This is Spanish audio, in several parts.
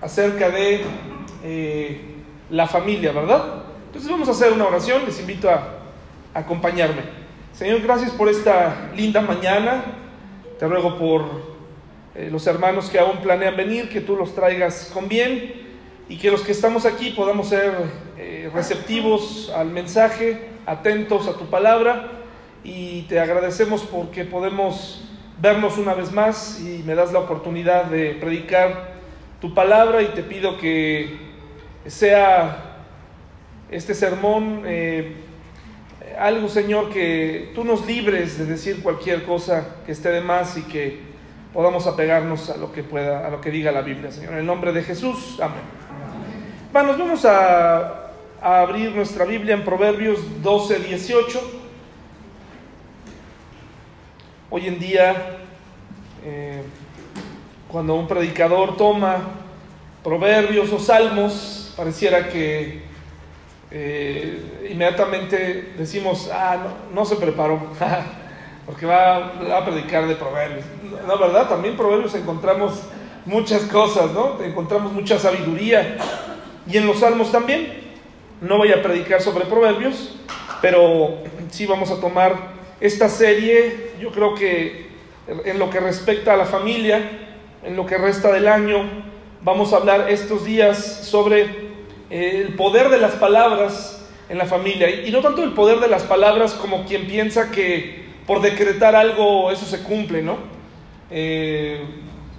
acerca de eh, la familia, ¿verdad? Entonces vamos a hacer una oración, les invito a, acompañarme. Señor, gracias por esta linda mañana. Te ruego por eh, los hermanos que aún planean venir, que tú los traigas con bien y que los que estamos aquí podamos ser eh, receptivos al mensaje, atentos a tu palabra y te agradecemos porque podemos vernos una vez más y me das la oportunidad de predicar tu palabra y te pido que sea este sermón eh, algo, Señor, que tú nos libres de decir cualquier cosa que esté de más y que podamos apegarnos a lo que pueda, a lo que diga la Biblia, Señor. En el nombre de Jesús, amén. Bueno, vamos a, a abrir nuestra Biblia en Proverbios 12, 18. Hoy en día, eh, cuando un predicador toma proverbios o salmos, pareciera que eh, inmediatamente decimos, ah, no, no se preparó, porque va, a predicar de proverbios. No, ¿verdad? También proverbios encontramos muchas cosas, ¿no? Encontramos mucha sabiduría. Y en los salmos también. No voy a predicar sobre proverbios, pero sí vamos a tomar esta serie, yo creo que en lo que respecta a la familia, en lo que resta del año, vamos a hablar estos días sobre eh, el poder de las palabras en la familia. Y no tanto el poder de las palabras como quien piensa que por decretar algo eso se cumple, ¿no? Eh,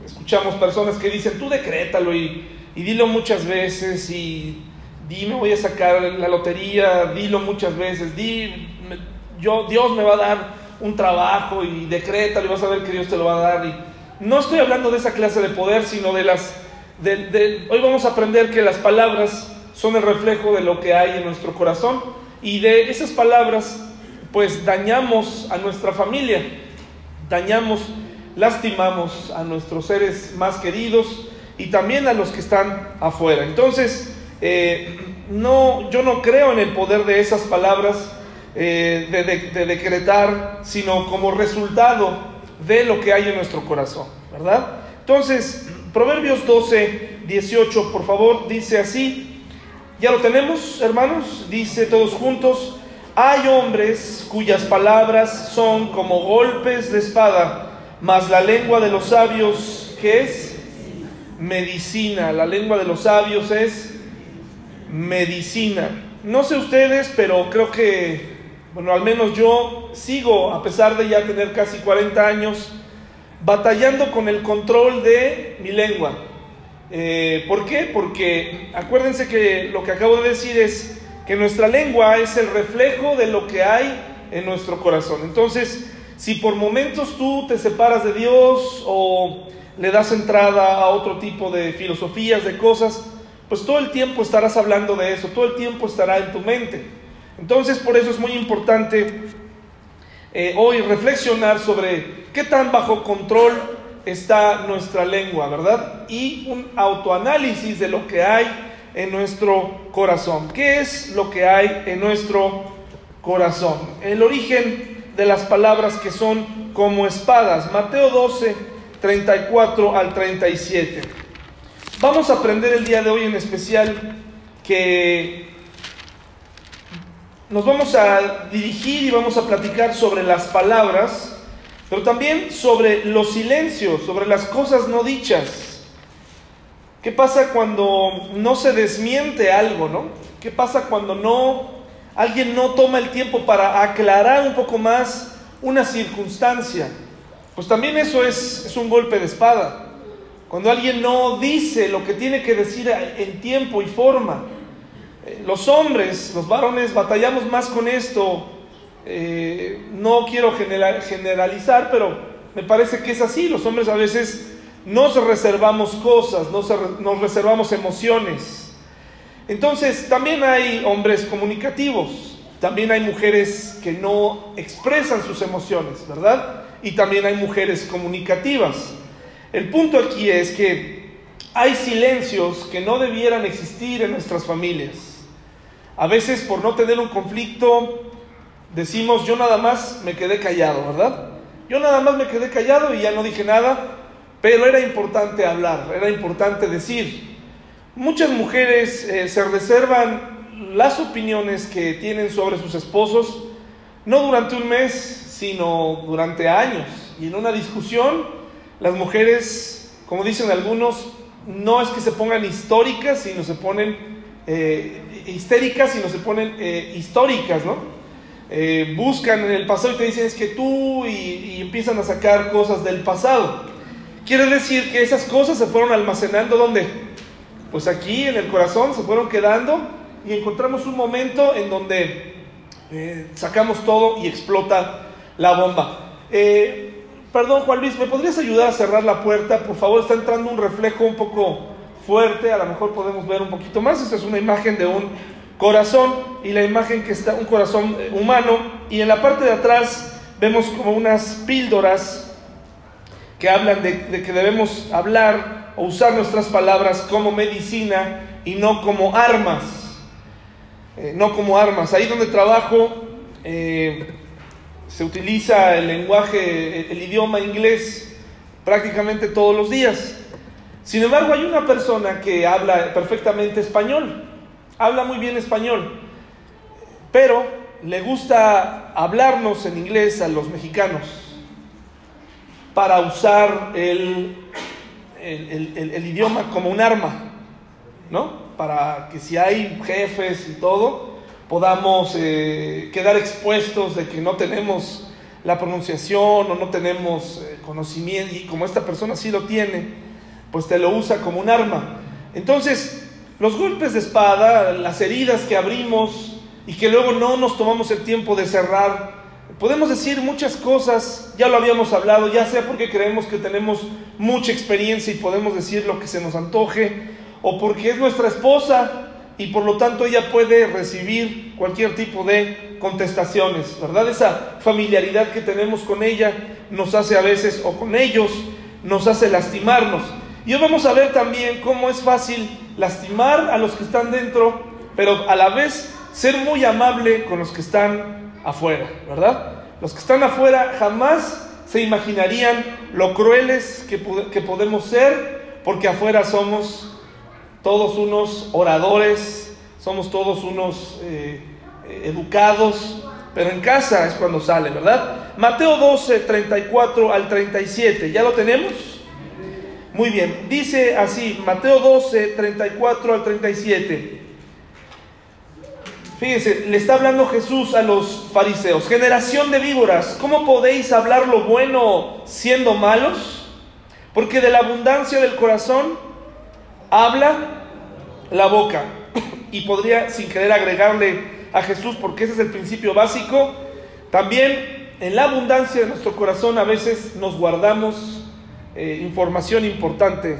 escuchamos personas que dicen, tú decrétalo y, y dilo muchas veces y dime voy a sacar la lotería, dilo muchas veces, di, yo, Dios me va a dar un trabajo y decrétalo y vas a ver que Dios te lo va a dar. Y no estoy hablando de esa clase de poder, sino de las... Hoy vamos a aprender que las palabras son el reflejo de lo que hay en nuestro corazón y de esas palabras pues dañamos a nuestra familia, dañamos, lastimamos a nuestros seres más queridos y también a los que están afuera. Entonces, eh, no, yo no creo en el poder de esas palabras eh, de, decretar, sino como resultado de lo que hay en nuestro corazón, ¿verdad? Entonces, Proverbios 12, 18, por favor, dice así, ya lo tenemos, hermanos, dice todos juntos, hay hombres cuyas palabras son como golpes de espada, mas la lengua de los sabios, ¿qué es? Medicina, la lengua de los sabios es medicina. No sé ustedes, pero creo que bueno, al menos yo sigo, a pesar de ya tener casi 40 años, batallando con el control de mi lengua. Eh, ¿Por qué? Porque acuérdense que lo que acabo de decir es que nuestra lengua es el reflejo de lo que hay en nuestro corazón. Entonces, si por momentos tú te separas de Dios o le das entrada a otro tipo de filosofías, de cosas, pues todo el tiempo estarás hablando de eso, todo el tiempo estará en tu mente. Entonces, por eso es muy importante eh, hoy reflexionar sobre qué tan bajo control está nuestra lengua, ¿verdad? Y un autoanálisis de lo que hay en nuestro corazón. ¿Qué es lo que hay en nuestro corazón? El origen de las palabras que son como espadas. Mateo 12, 34 al 37. Vamos a aprender el día de hoy en especial que nos vamos a dirigir y vamos a platicar sobre las palabras, pero también sobre los silencios, sobre las cosas no dichas. ¿Qué pasa cuando no se desmiente algo, no? ¿Qué pasa cuando no alguien no toma el tiempo para aclarar un poco más una circunstancia? Pues también eso es, es un golpe de espada. Cuando alguien no dice lo que tiene que decir en tiempo y forma. Los hombres, los varones, batallamos más con esto. Eh, no quiero generalizar, pero me parece que es así. Los hombres a veces nos reservamos cosas, nos reservamos emociones. Entonces, también hay hombres comunicativos, también hay mujeres que no expresan sus emociones, ¿verdad? Y también hay mujeres comunicativas. El punto aquí es que hay silencios que no debieran existir en nuestras familias. A veces por no tener un conflicto decimos yo nada más me quedé callado, ¿verdad? Yo nada más me quedé callado y ya no dije nada, pero era importante hablar, era importante decir. Muchas mujeres eh, se reservan las opiniones que tienen sobre sus esposos, no durante un mes, sino durante años. Y en una discusión, las mujeres, como dicen algunos, no es que se pongan históricas, sino se ponen eh, histéricas, sino se ponen eh, históricas, ¿no? Eh, buscan en el pasado y te dicen es que tú y, empiezan a sacar cosas del pasado. Quiere decir que esas cosas se fueron almacenando ¿dónde? Pues aquí en el corazón se fueron quedando y encontramos un momento en donde sacamos todo y explota la bomba. Perdón, Juan Luis, ¿me podrías ayudar a cerrar la puerta? Por favor, está entrando un reflejo un poco fuerte, a lo mejor podemos ver un poquito más. Esta es una imagen de un corazón y la imagen que está un corazón eh, humano y en la parte de atrás vemos como unas píldoras que hablan de, que debemos hablar o usar nuestras palabras como medicina y no como armas. Eh, no como armas. Ahí donde trabajo, eh, se utiliza el lenguaje, el idioma inglés prácticamente todos los días. Sin embargo, hay una persona que habla perfectamente español, habla muy bien español, pero le gusta hablarnos en inglés a los mexicanos para usar el, el, idioma como un arma, ¿no? Para que si hay jefes y todo, podamos eh, quedar expuestos de que no tenemos la pronunciación o no tenemos eh, conocimiento y como esta persona sí lo tiene, pues te lo usa como un arma. Entonces, los golpes de espada, las heridas que abrimos y que luego no nos tomamos el tiempo de cerrar, podemos decir muchas cosas, ya lo habíamos hablado, ya sea porque creemos que tenemos mucha experiencia y podemos decir lo que se nos antoje, o porque es nuestra esposa y por lo tanto ella puede recibir cualquier tipo de contestaciones, ¿verdad? Esa familiaridad que tenemos con ella nos hace a veces, o con ellos, nos hace lastimarnos. Y hoy vamos a ver también cómo es fácil lastimar a los que están dentro, pero a la vez ser muy amable con los que están afuera, ¿verdad? Los que están afuera jamás se imaginarían lo crueles que, podemos ser, porque afuera somos todos unos oradores, somos todos unos eh, educados, pero en casa es cuando sale, ¿verdad? Mateo 12, 34 al 37, ¿ya lo tenemos? Muy bien, dice así, Mateo 12, 34 al 37. Fíjense, le está hablando Jesús a los fariseos, generación de víboras, ¿cómo podéis hablar lo bueno siendo malos? Porque de la abundancia del corazón habla la boca. Y podría sin querer agregarle a Jesús, porque ese es el principio básico, también en la abundancia de nuestro corazón a veces nos guardamos eh, información importante.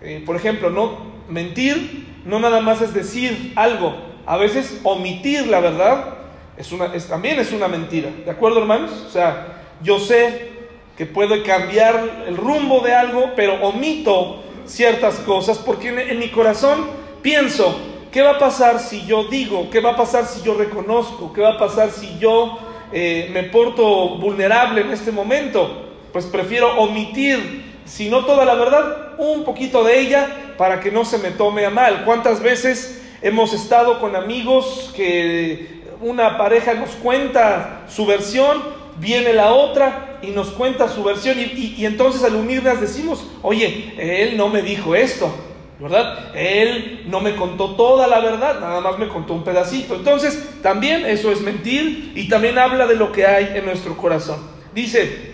Eh, por ejemplo, no mentir no nada más es decir algo, a veces omitir la verdad es una, es, también es una mentira. ¿De acuerdo, hermanos? O sea, yo sé que puedo cambiar el rumbo de algo, pero omito ciertas cosas porque en, mi corazón pienso, ¿qué va a pasar si yo digo? ¿Qué va a pasar si yo reconozco? ¿Qué va a pasar si yo eh, me porto vulnerable en este momento? Pues prefiero omitir, si no toda la verdad, un poquito de ella para que no se me tome a mal. ¿Cuántas veces hemos estado con amigos que una pareja nos cuenta su versión, viene la otra y nos cuenta su versión y, entonces al unirlas decimos, oye, él no me dijo esto, ¿verdad? Él no me contó toda la verdad, nada más me contó un pedacito. Entonces, también eso es mentir y también habla de lo que hay en nuestro corazón. Dice,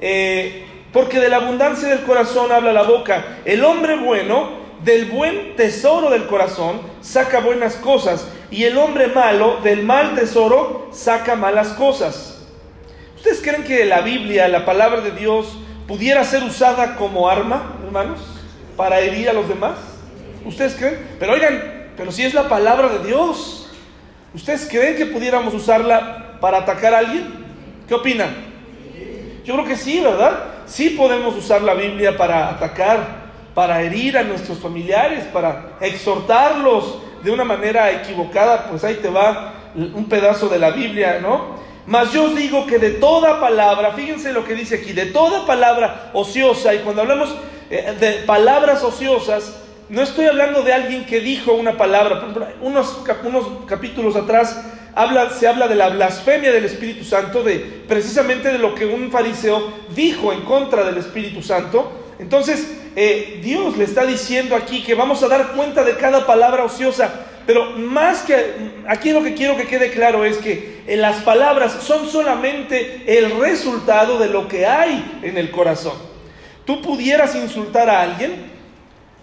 eh, porque de la abundancia del corazón habla la boca. El hombre bueno, del buen tesoro del corazón, saca buenas cosas, y el hombre malo, del mal tesoro, saca malas cosas. ¿Ustedes creen que la Biblia, la palabra de Dios, pudiera ser usada como arma, hermanos, para herir a los demás? ¿Ustedes creen? Pero oigan, pero si es la palabra de Dios, ¿ustedes creen que pudiéramos usarla para atacar a alguien? ¿Qué opinan? Yo creo que sí, ¿verdad? Sí podemos usar la Biblia para atacar, para herir a nuestros familiares, para exhortarlos de una manera equivocada, pues ahí te va un pedazo de la Biblia, ¿no? Mas yo os digo que de toda palabra, fíjense lo que dice aquí, de toda palabra ociosa, y cuando hablamos eh, de palabras ociosas, no estoy hablando de alguien que dijo una palabra. Unos, unos capítulos atrás se habla de la blasfemia del Espíritu Santo, de precisamente de lo que un fariseo dijo en contra del Espíritu Santo. Entonces, eh, Dios le está diciendo aquí que vamos a dar cuenta de cada palabra ociosa. Pero más que aquí lo que quiero que quede claro es que en las palabras son solamente el resultado de lo que hay en el corazón. Tú pudieras insultar a alguien,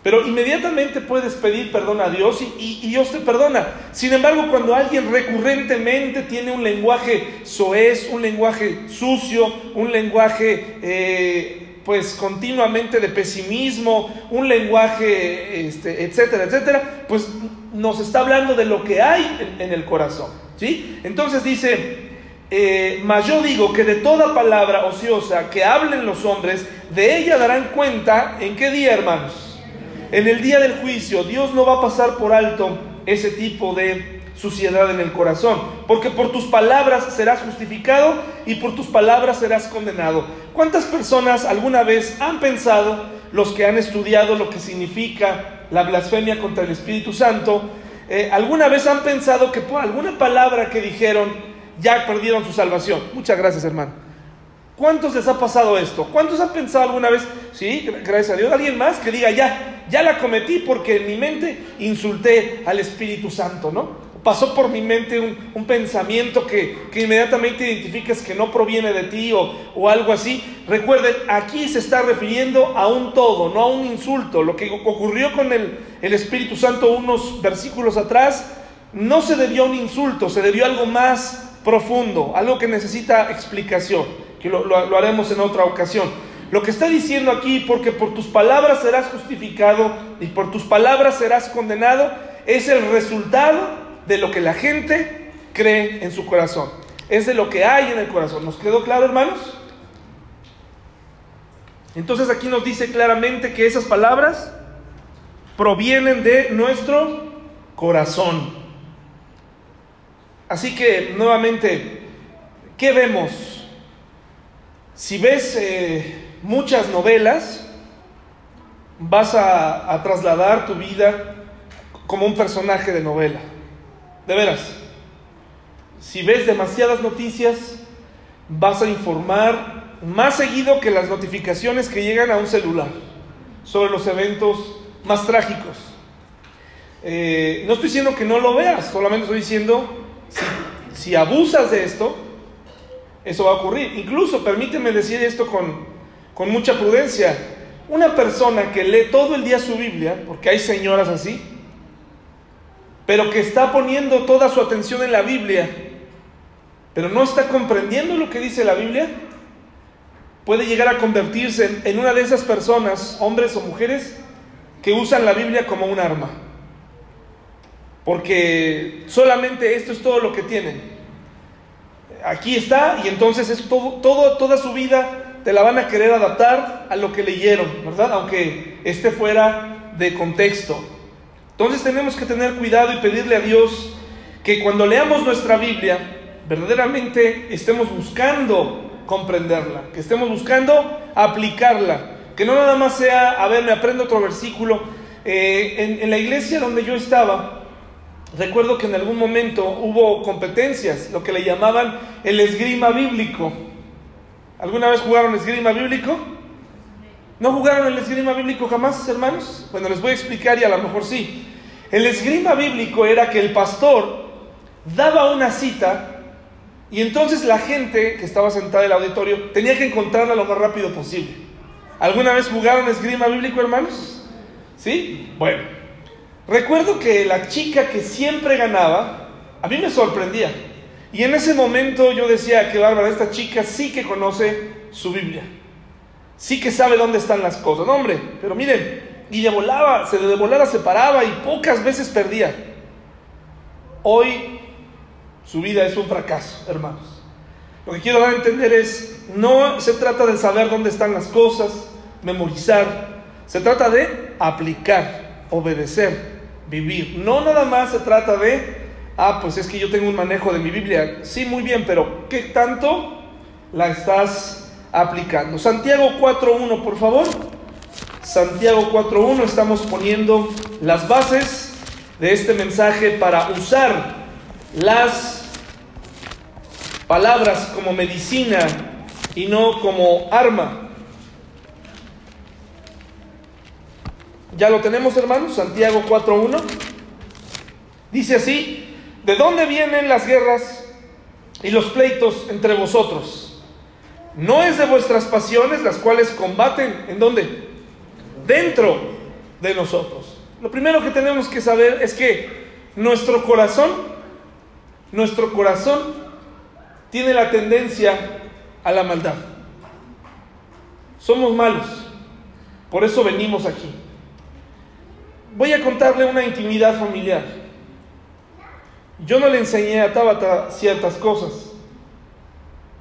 pero inmediatamente puedes pedir perdón a Dios y, Dios te perdona. Sin embargo, cuando alguien recurrentemente tiene un lenguaje soez, un lenguaje sucio, un lenguaje eh, pues continuamente de pesimismo, un lenguaje, este, etcétera, etcétera, pues nos está hablando de lo que hay en, el corazón. ¿sí? Entonces dice, eh, mas yo digo que de toda palabra ociosa que hablen los hombres, de ella darán cuenta en qué día, hermanos. En el día del juicio, Dios no va a pasar por alto ese tipo de suciedad en el corazón, porque por tus palabras serás justificado y por tus palabras serás condenado. ¿Cuántas personas alguna vez han pensado, los que han estudiado lo que significa la blasfemia contra el Espíritu Santo, eh, alguna vez han pensado que por alguna palabra que dijeron ya perdieron su salvación? Muchas gracias, hermano. ¿Cuántos les ha pasado esto? ¿Cuántos han pensado alguna vez, sí, gracias a Dios, alguien más que diga, ya, ya la cometí porque en mi mente insulté al Espíritu Santo, ¿no? pasó por mi mente un, pensamiento que, inmediatamente identificas que no proviene de ti o, o, algo así. Recuerden, aquí se está refiriendo a un todo, no a un insulto. Lo que ocurrió con el, el Espíritu Santo unos versículos atrás no se debió a un insulto, se debió a algo más profundo, algo que necesita explicación, lo, lo haremos en otra ocasión. Lo que está diciendo aquí, porque por tus palabras serás justificado y por tus palabras serás condenado, es el resultado de lo que la gente cree en su corazón. Es de lo que hay en el corazón. ¿Nos quedó claro, hermanos? Entonces aquí nos dice claramente que esas palabras provienen de nuestro corazón. Así que, nuevamente, ¿qué vemos? Si ves eh, muchas novelas, vas a, trasladar tu vida como un personaje de novela. De veras, si ves demasiadas noticias, vas a informar más seguido que las notificaciones que llegan a un celular sobre los eventos más trágicos. Eh, no estoy diciendo que no lo veas, solamente estoy diciendo, si abusas de esto, eso va a ocurrir. Incluso, permíteme decir esto con, con mucha prudencia, una persona que lee todo el día su Biblia, porque hay señoras así, pero que está poniendo toda su atención en la Biblia, pero no está comprendiendo lo que dice la Biblia, puede llegar a convertirse en, una de esas personas, hombres o mujeres, que usan la Biblia como un arma. Porque solamente esto es todo lo que tienen. Aquí está y entonces es todo, toda su vida te la van a querer adaptar a lo que leyeron, ¿verdad? Aunque esté fuera de contexto. Entonces tenemos que tener cuidado y pedirle a Dios que cuando leamos nuestra Biblia, verdaderamente estemos buscando comprenderla, que estemos buscando aplicarla, que no nada más sea, a ver, me aprendo otro versículo. Eh, en la iglesia donde yo estaba, recuerdo que en algún momento hubo competencias, lo que le llamaban el esgrima bíblico. ¿Alguna vez jugaron esgrima bíblico? ¿No jugaron el esgrima bíblico jamás, hermanos? Bueno, les voy a explicar y a lo mejor sí. El esgrima bíblico era que el pastor daba una cita y entonces la gente que estaba sentada en el auditorio tenía que encontrarla lo más rápido posible. ¿Alguna vez jugaron esgrima bíblico, hermanos? ¿Sí? Bueno, recuerdo que la chica que siempre ganaba, a mí me sorprendía. Y en ese momento yo decía, que bárbara, esta chica sí que conoce su Biblia sí que sabe dónde están las cosas. No, hombre, pero miren, y de volaba, se de volada se paraba y pocas veces perdía. Hoy su vida es un fracaso, hermanos. Lo que quiero dar a entender es, no se trata de saber dónde están las cosas, memorizar, se trata de aplicar, obedecer, vivir. No nada más se trata de, ah, pues es que yo tengo un manejo de mi Biblia. Sí, muy bien, pero ¿qué tanto la estás aplicando. Santiago 4.1, por favor. Santiago 4.1 estamos poniendo las bases de este mensaje para usar las palabras como medicina y no como arma. ¿Ya lo tenemos, hermanos? Santiago 4.1. Dice así, ¿de dónde vienen las guerras y los pleitos entre vosotros? ¿No es de vuestras pasiones las cuales combaten? ¿En dónde? Dentro de nosotros. Lo primero que tenemos que saber es que nuestro corazón, nuestro corazón tiene la tendencia a la maldad. Somos malos. Por eso venimos aquí. Voy a contarle una intimidad familiar. Yo no le enseñé a Tabata ciertas cosas.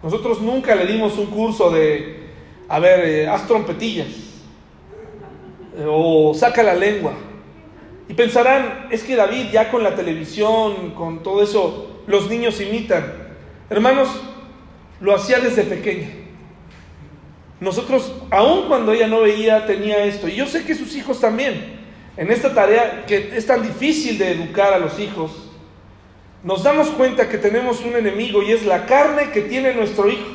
Nosotros nunca le dimos un curso de, a ver, eh, haz trompetillas eh, o saca la lengua. Y pensarán, es que David ya con la televisión, con todo eso, los niños imitan. Hermanos, lo hacía desde pequeña. Nosotros, aun cuando ella no veía, tenía esto. Y yo sé que sus hijos también en esta tarea que es tan difícil de educar a los hijos, nos damos cuenta que tenemos un enemigo y es la carne que tiene nuestro hijo,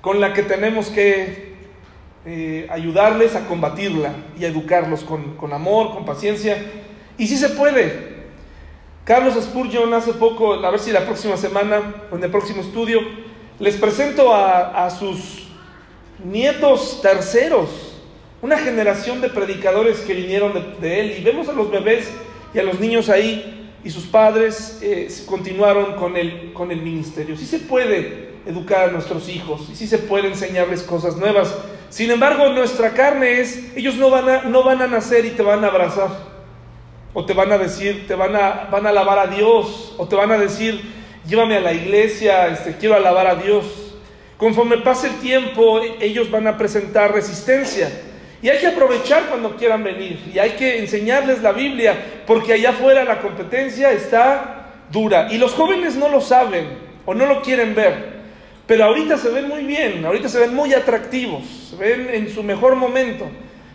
con la que tenemos que eh, ayudarles a combatirla y a educarlos con, amor, con paciencia. Y si se puede. Carlos Spurgeon hace poco, a ver si la próxima semana o en el próximo estudio, les presento a sus nietos terceros una generación de predicadores que vinieron de, él y vemos a los bebés y a los niños ahí y sus padres eh, continuaron con el, con el ministerio. Sí se puede educar a nuestros hijos y sí se puede enseñarles cosas nuevas. Sin embargo, nuestra carne es, ellos no van a, no van a nacer y te van a abrazar. O te van a decir, te van a, van a alabar a Dios. O te van a decir, llévame a la iglesia, este, quiero alabar a Dios. Conforme pase el tiempo, ellos van a presentar resistencia. Y hay que aprovechar cuando quieran venir y hay que enseñarles la Biblia porque allá afuera la competencia está dura y los jóvenes no lo saben o no lo quieren ver. Pero ahorita se ven muy bien, ahorita se ven muy atractivos, se ven en su mejor momento.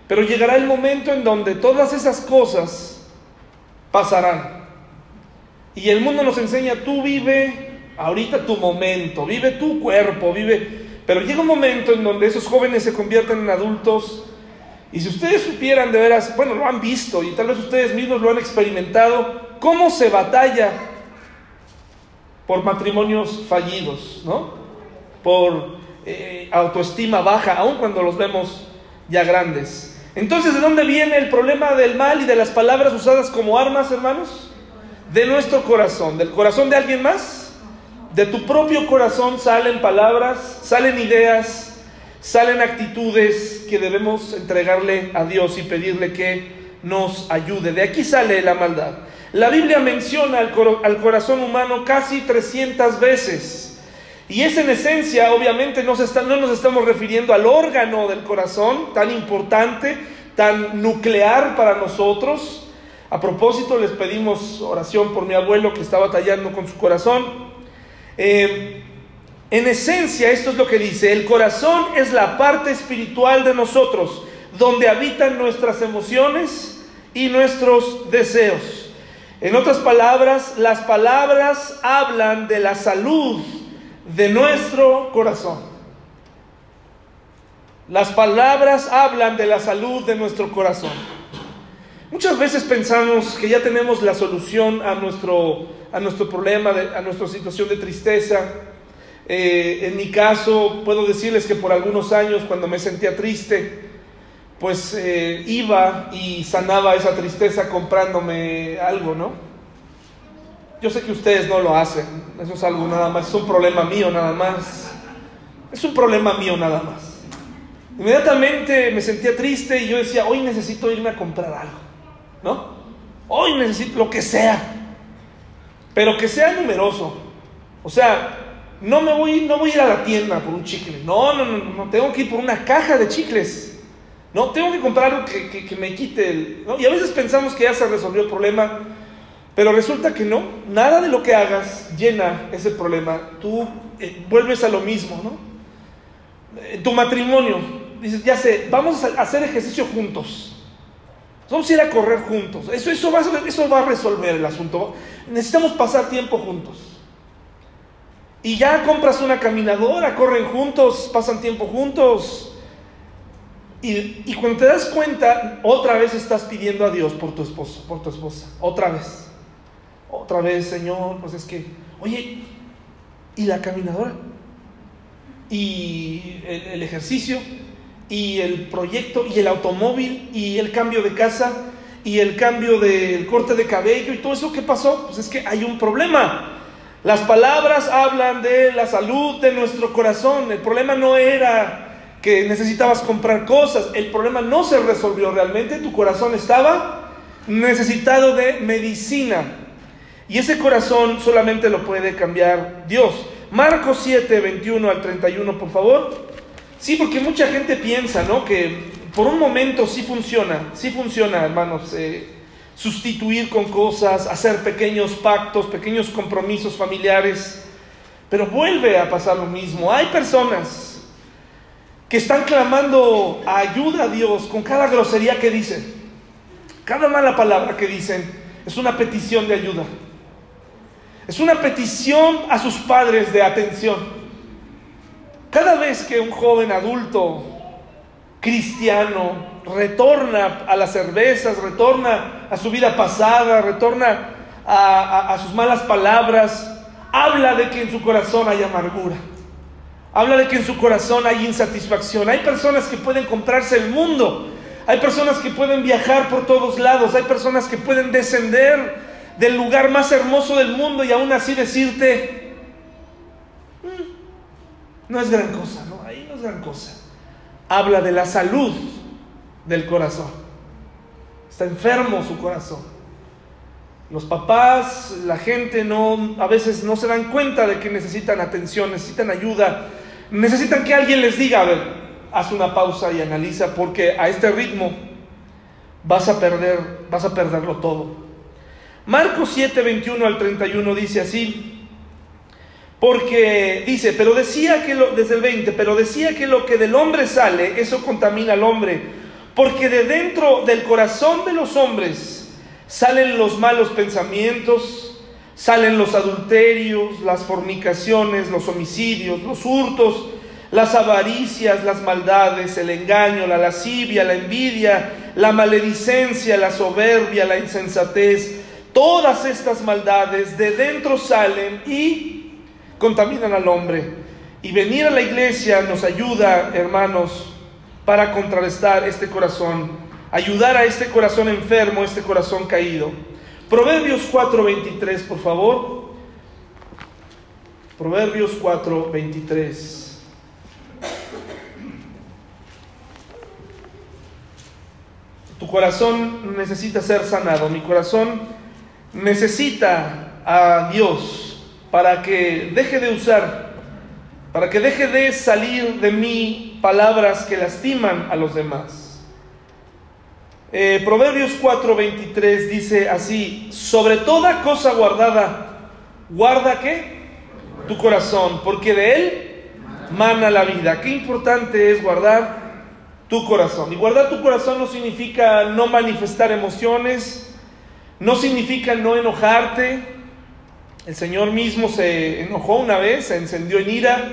Pero llegará el momento en donde todas esas cosas pasarán. Y el mundo nos enseña, tú vive ahorita tu momento, vive tu cuerpo, vive... Pero llega un momento en donde esos jóvenes se convierten en adultos y si ustedes supieran de veras, bueno, lo han visto y tal vez ustedes mismos lo han experimentado, cómo se batalla por matrimonios fallidos, ¿no? Por eh, autoestima baja, aun cuando los vemos ya grandes. Entonces, ¿de dónde viene el problema del mal y de las palabras usadas como armas, hermanos? De nuestro corazón, del corazón de alguien más. De tu propio corazón salen palabras, salen ideas, salen actitudes que debemos entregarle a Dios y pedirle que nos ayude. De aquí sale la maldad. La Biblia menciona al, corazón humano casi 300 veces. Y es en esencia, obviamente, no, no nos estamos refiriendo al órgano del corazón, tan importante, tan nuclear para nosotros. A propósito, les pedimos oración por mi abuelo que está batallando con su corazón. Eh, en esencia, esto es lo que dice, el corazón es la parte espiritual de nosotros, donde habitan nuestras emociones y nuestros deseos. En otras palabras, las palabras hablan de la salud de nuestro corazón. Las palabras hablan de la salud de nuestro corazón. Muchas veces pensamos que ya tenemos la solución a nuestro, a nuestro problema, a nuestra situación de tristeza, eh, en mi caso, puedo decirles que por algunos años, cuando me sentía triste, pues eh, iba y sanaba esa tristeza comprándome algo, ¿no? Yo sé que ustedes no lo hacen, eso es algo nada más, es un problema mío nada más, es un problema mío nada más. Inmediatamente me sentía triste y yo decía, hoy necesito irme a comprar algo, ¿no? Hoy necesito lo que sea, pero que sea numeroso. O sea, no me voy, no voy a ir a la tienda por un chicle. No, no, no, no, tengo que ir por una caja de chicles. No, tengo que comprar algo que, que, me quite el... Y a veces pensamos que ya se resolvió el problema, pero resulta que no. Nada de lo que hagas llena ese problema. Tú eh, vuelves a lo mismo, ¿no? En tu matrimonio, dices, ya sé, vamos a hacer ejercicio juntos. Vamos a ir a correr juntos. Eso, eso, va, eso va a resolver el asunto. Necesitamos pasar tiempo juntos. Y ya compras una caminadora, corren juntos, pasan tiempo juntos. Y, y, cuando te das cuenta, otra vez estás pidiendo a Dios por tu esposo, por tu esposa. Otra vez. Otra vez, Señor, pues es que, oye, ¿y la caminadora? ¿Y el, el ejercicio? y el proyecto y el automóvil y el cambio de casa y el cambio del corte de cabello y todo eso, ¿qué pasó? Pues es que hay un problema. Las palabras hablan de la salud de nuestro corazón. El problema no era que necesitabas comprar cosas, el problema no se resolvió realmente, tu corazón estaba necesitado de medicina. Y ese corazón solamente lo puede cambiar Dios. Marcos 7, 21 al 31, por favor. Sí, porque mucha gente piensa, ¿no? Que por un momento sí funciona, sí funciona, hermanos, eh, sustituir con cosas, hacer pequeños pactos, pequeños compromisos familiares, pero vuelve a pasar lo mismo. Hay personas que están clamando ayuda a Dios con cada grosería que dicen, cada mala palabra que dicen es una petición de ayuda, es una petición a sus padres de atención. Cada vez que un joven adulto cristiano retorna a las cervezas, retorna a su vida pasada, retorna a, sus malas palabras, habla de que en su corazón hay amargura. Habla de que en su corazón hay insatisfacción. Hay personas que pueden comprarse el mundo. Hay personas que pueden viajar por todos lados. Hay personas que pueden descender del lugar más hermoso del mundo y aún así decirte, no es gran cosa, ¿no? Ahí no es gran cosa. Habla de la salud del corazón. Está enfermo su corazón. Los papás, la gente no a veces no se dan cuenta de que necesitan atención, necesitan ayuda, necesitan que alguien les diga, a ver, haz una pausa y analiza porque a este ritmo vas a perder, vas a perderlo todo. Marcos 7, 21 al 31 dice así, porque dice, pero decía que lo, desde el 20, pero decía que lo que del hombre sale, eso contamina al hombre. Porque de dentro del corazón de los hombres salen los malos pensamientos, salen los adulterios, las fornicaciones, los homicidios, los hurtos, las avaricias, las maldades, el engaño, la lascivia, la envidia, la maledicencia, la soberbia, la insensatez. Todas estas maldades de dentro salen y contaminan al hombre. Y venir a la iglesia nos ayuda, hermanos, para contrarrestar este corazón, ayudar a este corazón enfermo, este corazón caído. Proverbios 4:23, por favor. Proverbios 4:23. Tu corazón necesita ser sanado, mi corazón necesita a Dios para que deje de usar, para que deje de salir de mí palabras que lastiman a los demás. Eh, Proverbios 4:23 dice así, sobre toda cosa guardada, guarda qué? Tu corazón, porque de él mana la vida. Qué importante es guardar tu corazón. Y guardar tu corazón no significa no manifestar emociones, no significa no enojarte, el Señor mismo se enojó una vez, se encendió en ira.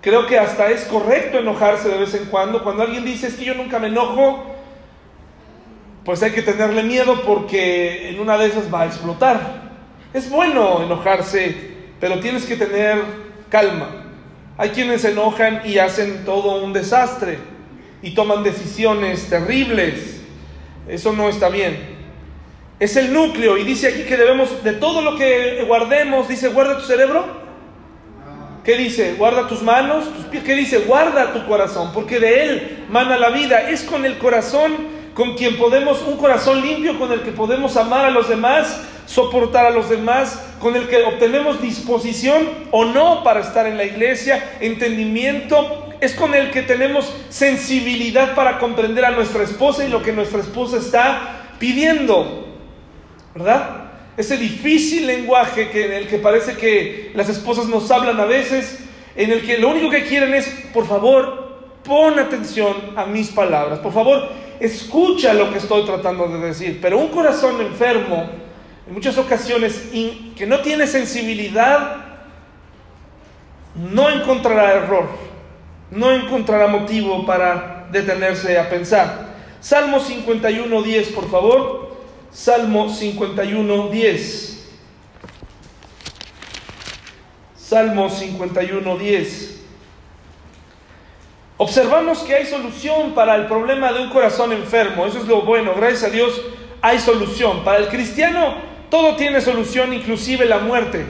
Creo que hasta es correcto enojarse de vez en cuando. Cuando alguien dice es que yo nunca me enojo, pues hay que tenerle miedo porque en una de esas va a explotar. Es bueno enojarse, pero tienes que tener calma. Hay quienes se enojan y hacen todo un desastre y toman decisiones terribles. Eso no está bien. Es el núcleo y dice aquí que debemos, de todo lo que guardemos, dice, guarda tu cerebro. ¿Qué dice? Guarda tus manos, tus pies. ¿Qué dice? Guarda tu corazón, porque de él mana la vida. Es con el corazón con quien podemos, un corazón limpio con el que podemos amar a los demás, soportar a los demás, con el que obtenemos disposición o no para estar en la iglesia, entendimiento, es con el que tenemos sensibilidad para comprender a nuestra esposa y lo que nuestra esposa está pidiendo. ¿Verdad? Ese difícil lenguaje que, en el que parece que las esposas nos hablan a veces, en el que lo único que quieren es, por favor, pon atención a mis palabras. Por favor, escucha lo que estoy tratando de decir. Pero un corazón enfermo, en muchas ocasiones, que no tiene sensibilidad, no encontrará error, no encontrará motivo para detenerse a pensar. Salmo 51, 10, por favor. Salmo 51, 10. Salmo 51, 10. Observamos que hay solución para el problema de un corazón enfermo. Eso es lo bueno. Gracias a Dios hay solución. Para el cristiano todo tiene solución, inclusive la muerte.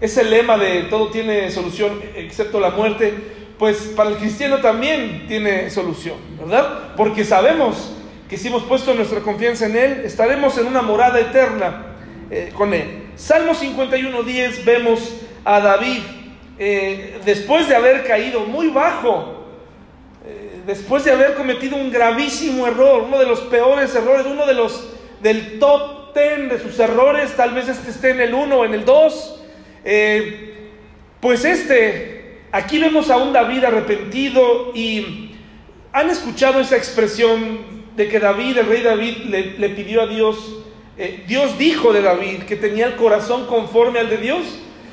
Es el lema de todo tiene solución excepto la muerte. Pues para el cristiano también tiene solución, ¿verdad? Porque sabemos que si hemos puesto nuestra confianza en Él, estaremos en una morada eterna eh, con Él. Salmo 51, 10 vemos a David, eh, después de haber caído muy bajo, eh, después de haber cometido un gravísimo error, uno de los peores errores, uno de los del top ten de sus errores, tal vez este esté en el 1 o en el 2, eh, pues este, aquí vemos a un David arrepentido y han escuchado esa expresión de que David, el rey David, le, pidió a Dios, Dios dijo de David que tenía el corazón conforme al de Dios.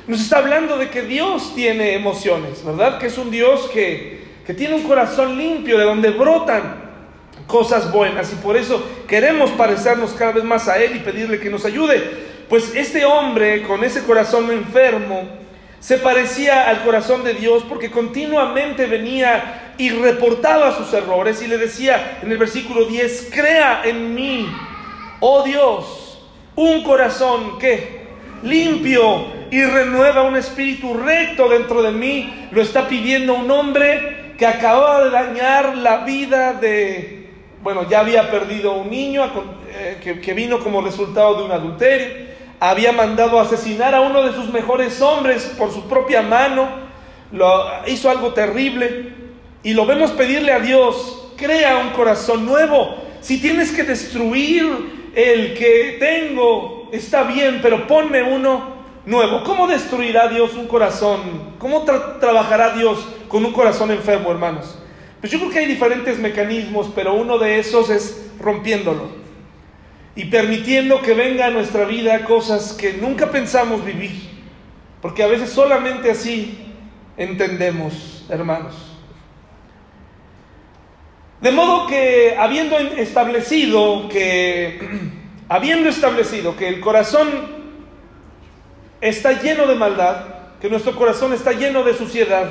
Nos está hablando de que Dios tiene emociones, ¿verdad? Que es un Dios que, que tiene un corazón limpio, de donde brotan cosas buenas y por eso queremos parecernos cada vez más a Él y pedirle que nos ayude. Pues este hombre con ese corazón enfermo se parecía al corazón de Dios porque continuamente venía y reportaba sus errores y le decía en el versículo 10, crea en mí, oh Dios, un corazón que limpio y renueva un espíritu recto dentro de mí. Lo está pidiendo un hombre que acababa de dañar la vida de, bueno, ya había perdido un niño eh, que, vino como resultado de un adulterio. Había mandado asesinar a uno de sus mejores hombres por su propia mano. Lo, hizo algo terrible. Y lo vemos pedirle a Dios, crea un corazón nuevo. Si tienes que destruir el que tengo, está bien, pero ponme uno nuevo. ¿Cómo destruirá Dios un corazón? ¿Cómo trabajará Dios con un corazón enfermo, hermanos? Pues yo creo que hay diferentes mecanismos, pero uno de esos es rompiéndolo y permitiendo que venga a nuestra vida cosas que nunca pensamos vivir, porque a veces solamente así entendemos, hermanos. De modo que habiendo establecido que habiendo establecido que el corazón está lleno de maldad, que nuestro corazón está lleno de suciedad,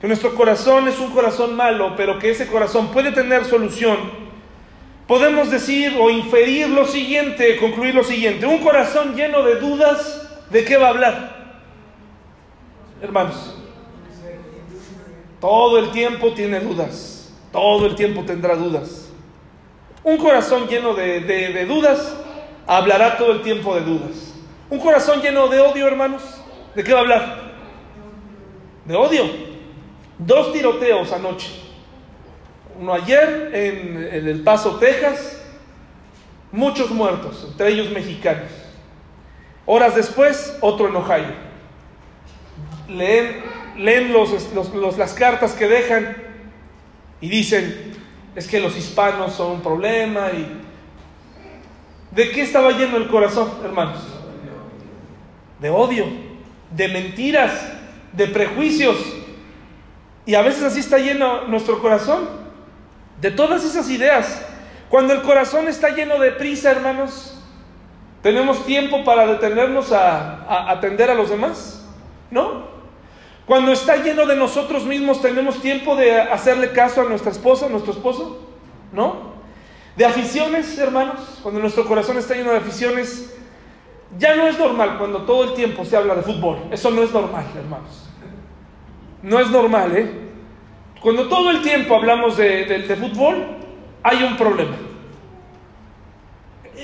que nuestro corazón es un corazón malo, pero que ese corazón puede tener solución, podemos decir o inferir lo siguiente, concluir lo siguiente, un corazón lleno de dudas, ¿de qué va a hablar? Hermanos, todo el tiempo tiene dudas, todo el tiempo tendrá dudas. Un corazón lleno de, dudas hablará todo el tiempo de dudas. Un corazón lleno de odio, hermanos. ¿De qué va a hablar? De odio. Dos tiroteos anoche. Uno ayer en, El Paso, Texas. Muchos muertos, entre ellos mexicanos. Horas después, otro en Ohio. Leen, leen las cartas que dejan y dicen, es que los hispanos son un problema. Y... ¿De qué estaba lleno el corazón, hermanos? de odio, de mentiras, de prejuicios. Y a veces así está lleno nuestro corazón, de todas esas ideas. Cuando el corazón está lleno de prisa, hermanos, ¿tenemos tiempo para detenernos a, atender a los demás? ¿No? Cuando está lleno de nosotros mismos, ¿tenemos tiempo de hacerle caso a nuestra esposa, a nuestro esposo? ¿No? De aficiones, hermanos, cuando nuestro corazón está lleno de aficiones, ya no es normal cuando todo el tiempo se habla de fútbol. Eso no es normal, hermanos. No es normal, ¿eh? Cuando todo el tiempo hablamos de, fútbol, hay un problema.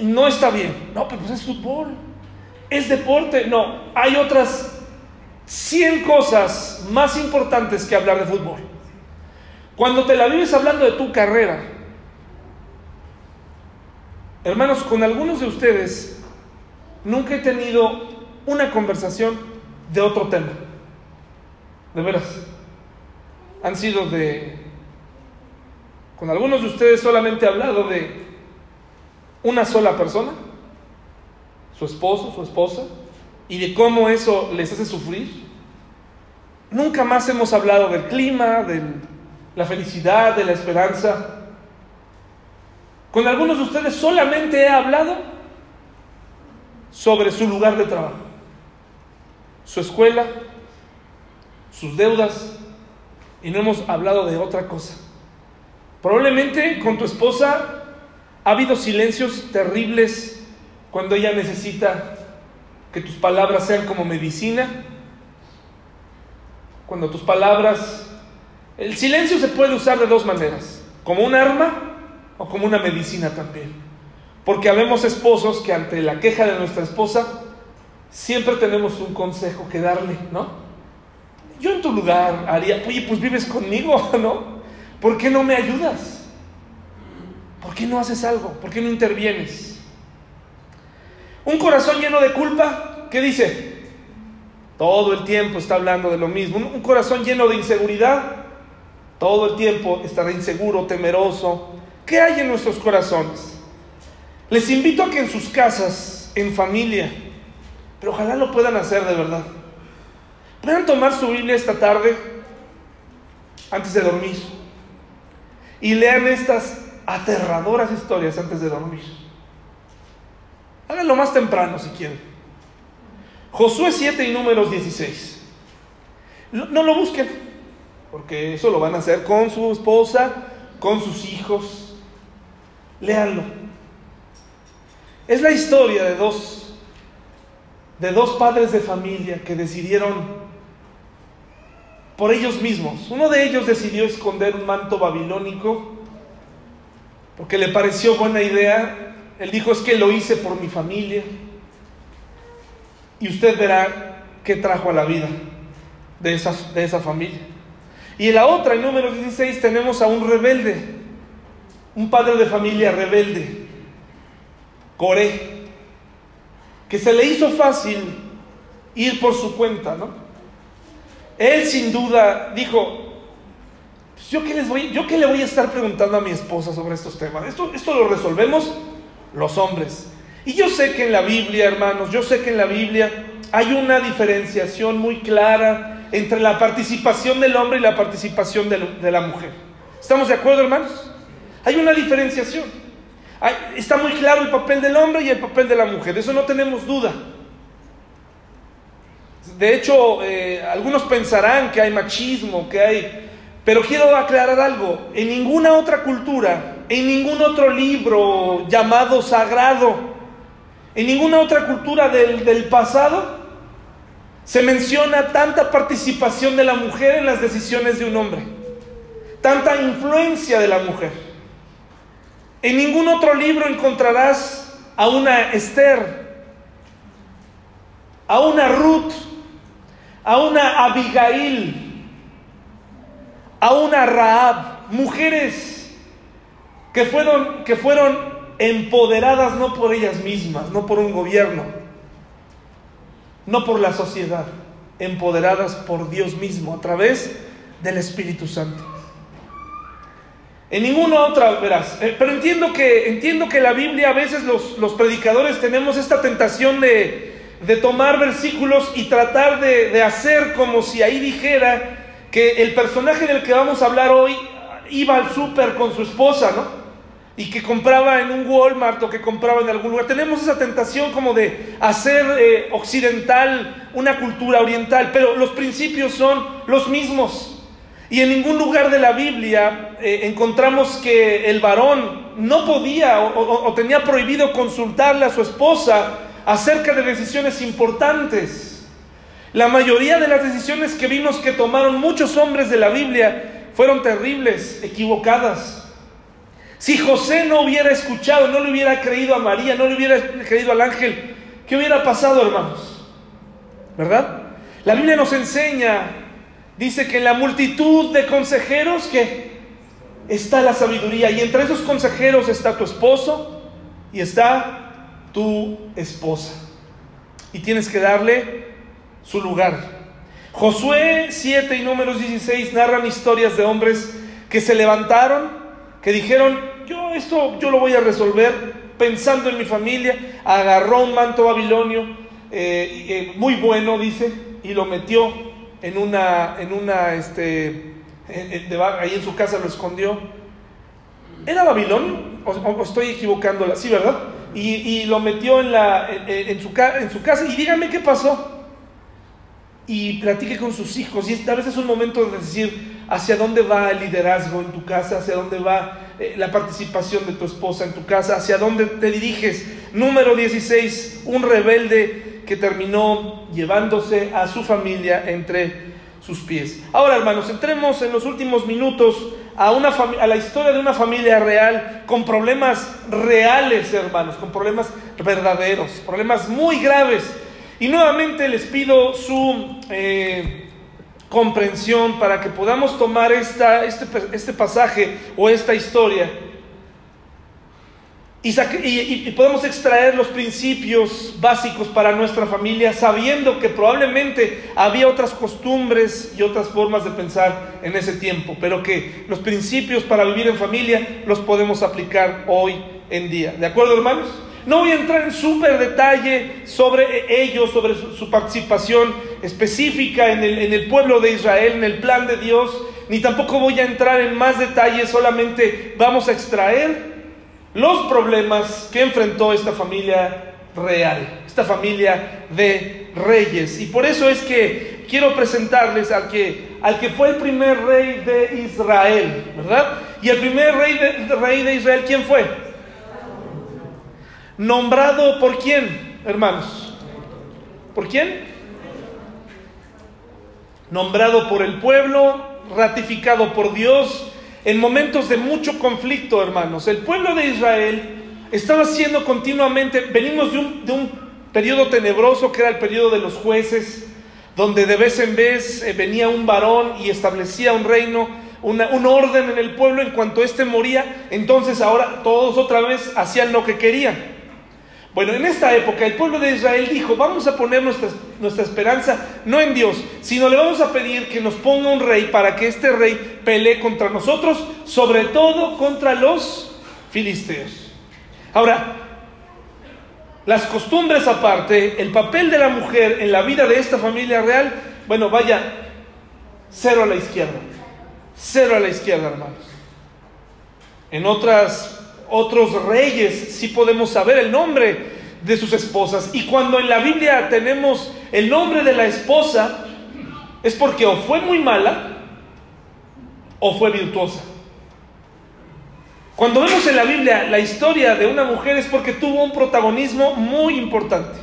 No está bien. No, pero pues es fútbol. Es deporte. No, hay otras 100 cosas más importantes que hablar de fútbol. Cuando te la vives hablando de tu carrera, hermanos, con algunos de ustedes nunca he tenido una conversación de otro tema. De veras. Han sido de Con algunos de ustedes solamente he hablado de una sola persona, su esposo, su esposa, y de cómo eso les hace sufrir. Nunca más hemos hablado del clima, de la felicidad, de la esperanza. Con algunos de ustedes solamente he hablado sobre su lugar de trabajo, su escuela, sus deudas, y no hemos hablado de otra cosa. Probablemente con tu esposa ha habido silencios terribles cuando ella necesita que tus palabras sean como medicina. Cuando tus palabras... El silencio se puede usar de dos maneras, como un arma o como una medicina también. Porque habemos esposos que ante la queja de nuestra esposa siempre tenemos un consejo que darle, ¿no? Yo en tu lugar haría, oye, pues vives conmigo, ¿no? ¿Por qué no me ayudas? ¿Por qué no haces algo? ¿Por qué no intervienes? Un corazón lleno de culpa, ¿qué dice? Todo el tiempo está hablando de lo mismo. Un corazón lleno de inseguridad, todo el tiempo estará inseguro, temeroso. ¿Qué hay en nuestros corazones? Les invito a que en sus casas, en familia, pero ojalá lo puedan hacer de verdad. Puedan tomar su Biblia esta tarde, antes de dormir, y lean estas aterradoras historias antes de dormir. Háganlo más temprano si quieren. Josué 7 y números 16. No, lo busquen, porque eso lo van a hacer con su esposa, con sus hijos. Léanlo. Es la historia de dos, de dos padres de familia que decidieron por ellos mismos. Uno de ellos decidió esconder un manto babilónico porque le pareció buena idea. Él dijo, es que lo hice por mi familia. Y usted verá qué trajo a la vida de de esa familia. Y en la otra, en número 16, tenemos a un rebelde, un padre de familia rebelde, Coré, que se le hizo fácil ir por su cuenta, ¿no? Él sin duda dijo, ¿Yo qué, les voy, ¿Yo qué le voy a estar preguntando a mi esposa sobre estos temas? Esto, esto lo resolvemos los hombres. Y yo sé que en la Biblia, hermanos, yo sé que en la Biblia hay una diferenciación muy clara entre la participación del hombre y la participación de la mujer. ¿Estamos de acuerdo, hermanos? Hay una diferenciación. está muy claro el papel del hombre y el papel de la mujer. Eso no tenemos duda. De hecho, eh, algunos pensarán que hay machismo, que hay pero quiero aclarar algo, en ninguna otra cultura, en ningún otro libro llamado sagrado, en ninguna otra cultura del, del pasado, se menciona tanta participación de la mujer en las decisiones de un hombre, tanta influencia de la mujer. En ningún otro libro encontrarás a una Esther, a una Ruth, a una Abigail, a una Raab, mujeres que fueron, que fueron empoderadas no por ellas mismas, no por un gobierno, no por la sociedad, empoderadas por Dios mismo a través del Espíritu Santo. En ninguna otra, verás. Eh, pero entiendo que, entiendo que la Biblia a veces los, los predicadores tenemos esta tentación de, de tomar versículos y tratar de, de hacer como si ahí dijera que el personaje del que vamos a hablar hoy iba al súper con su esposa, ¿no? Y que compraba en un Walmart o que compraba en algún lugar. Tenemos esa tentación como de hacer eh, occidental una cultura oriental, pero los principios son los mismos. Y en ningún lugar de la Biblia eh, encontramos que el varón no podía o tenía prohibido consultarle a su esposa acerca de decisiones importantes. La mayoría de las decisiones que vimos que tomaron muchos hombres de la Biblia fueron terribles, equivocadas. Si José no hubiera escuchado, no le hubiera creído a María, no le hubiera creído al ángel, ¿qué hubiera pasado, hermanos? ¿Verdad? La Biblia nos enseña, dice que en la multitud de consejeros que está la sabiduría y entre esos consejeros está tu esposo y está tu esposa. Y tienes que darle su lugar. Josué 7 y números 16 narran historias de hombres que se levantaron que dijeron, yo esto yo lo voy a resolver pensando en mi familia, agarró un manto babilonio eh, eh, muy bueno, dice, y lo metió en una, en una, este, ahí en su casa lo escondió. ¿Era Babilonio? ¿O, estoy equivocándola? Sí, ¿verdad? Y, lo metió en, la, en, su, en su casa y dígame qué pasó. Y platique con sus hijos. Y a veces es un momento de decir hacia dónde va el liderazgo en tu casa, hacia dónde va eh, la participación de tu esposa en tu casa, hacia dónde te diriges. Número 16, un rebelde que terminó llevándose a su familia entre sus pies. Ahora, hermanos, entremos en los últimos minutos a, una a la historia de una familia real con problemas reales, hermanos, con problemas verdaderos, problemas muy graves. Y nuevamente les pido su eh, comprensión para que podamos tomar esta, este, este pasaje o esta historia y, podemos extraer los principios básicos para nuestra familia sabiendo que probablemente había otras costumbres y otras formas de pensar en ese tiempo, pero que los principios para vivir en familia los podemos aplicar hoy en día. ¿De acuerdo, hermanos? No voy a entrar en súper detalle sobre ellos, sobre su, participación específica en el, en el pueblo de Israel, en el plan de Dios, ni tampoco voy a entrar en más detalles, solamente vamos a extraer los problemas que enfrentó esta familia real, esta familia de reyes. Y por eso es que quiero presentarles al que, al que fue el primer rey de Israel, ¿verdad? Y el primer rey de, rey de Israel, ¿quién fue? Nombrado por quién, hermanos? ¿Por quién? Nombrado por el pueblo, ratificado por Dios en momentos de mucho conflicto, hermanos. El pueblo de Israel estaba siendo continuamente, venimos de un, de un periodo tenebroso que era el periodo de los jueces, donde de vez en vez eh, venía un varón y establecía un reino, un orden en el pueblo, en cuanto éste moría, entonces ahora todos otra vez hacían lo que querían. Bueno, en esta época el pueblo de Israel dijo, vamos a poner nuestra, nuestra, esperanza no en Dios, sino le vamos a pedir que nos ponga un rey para que este rey pelee contra nosotros, sobre todo contra los filisteos. Ahora, las costumbres aparte, el papel de la mujer en la vida de esta familia real, bueno, vaya, cero a la izquierda, cero a la izquierda, hermanos. En otras otros reyes sí podemos saber el nombre de sus esposas. Y cuando en la Biblia tenemos el nombre de la esposa, es porque o fue muy mala o fue virtuosa. Cuando vemos en la Biblia la historia de una mujer es porque tuvo un protagonismo muy importante.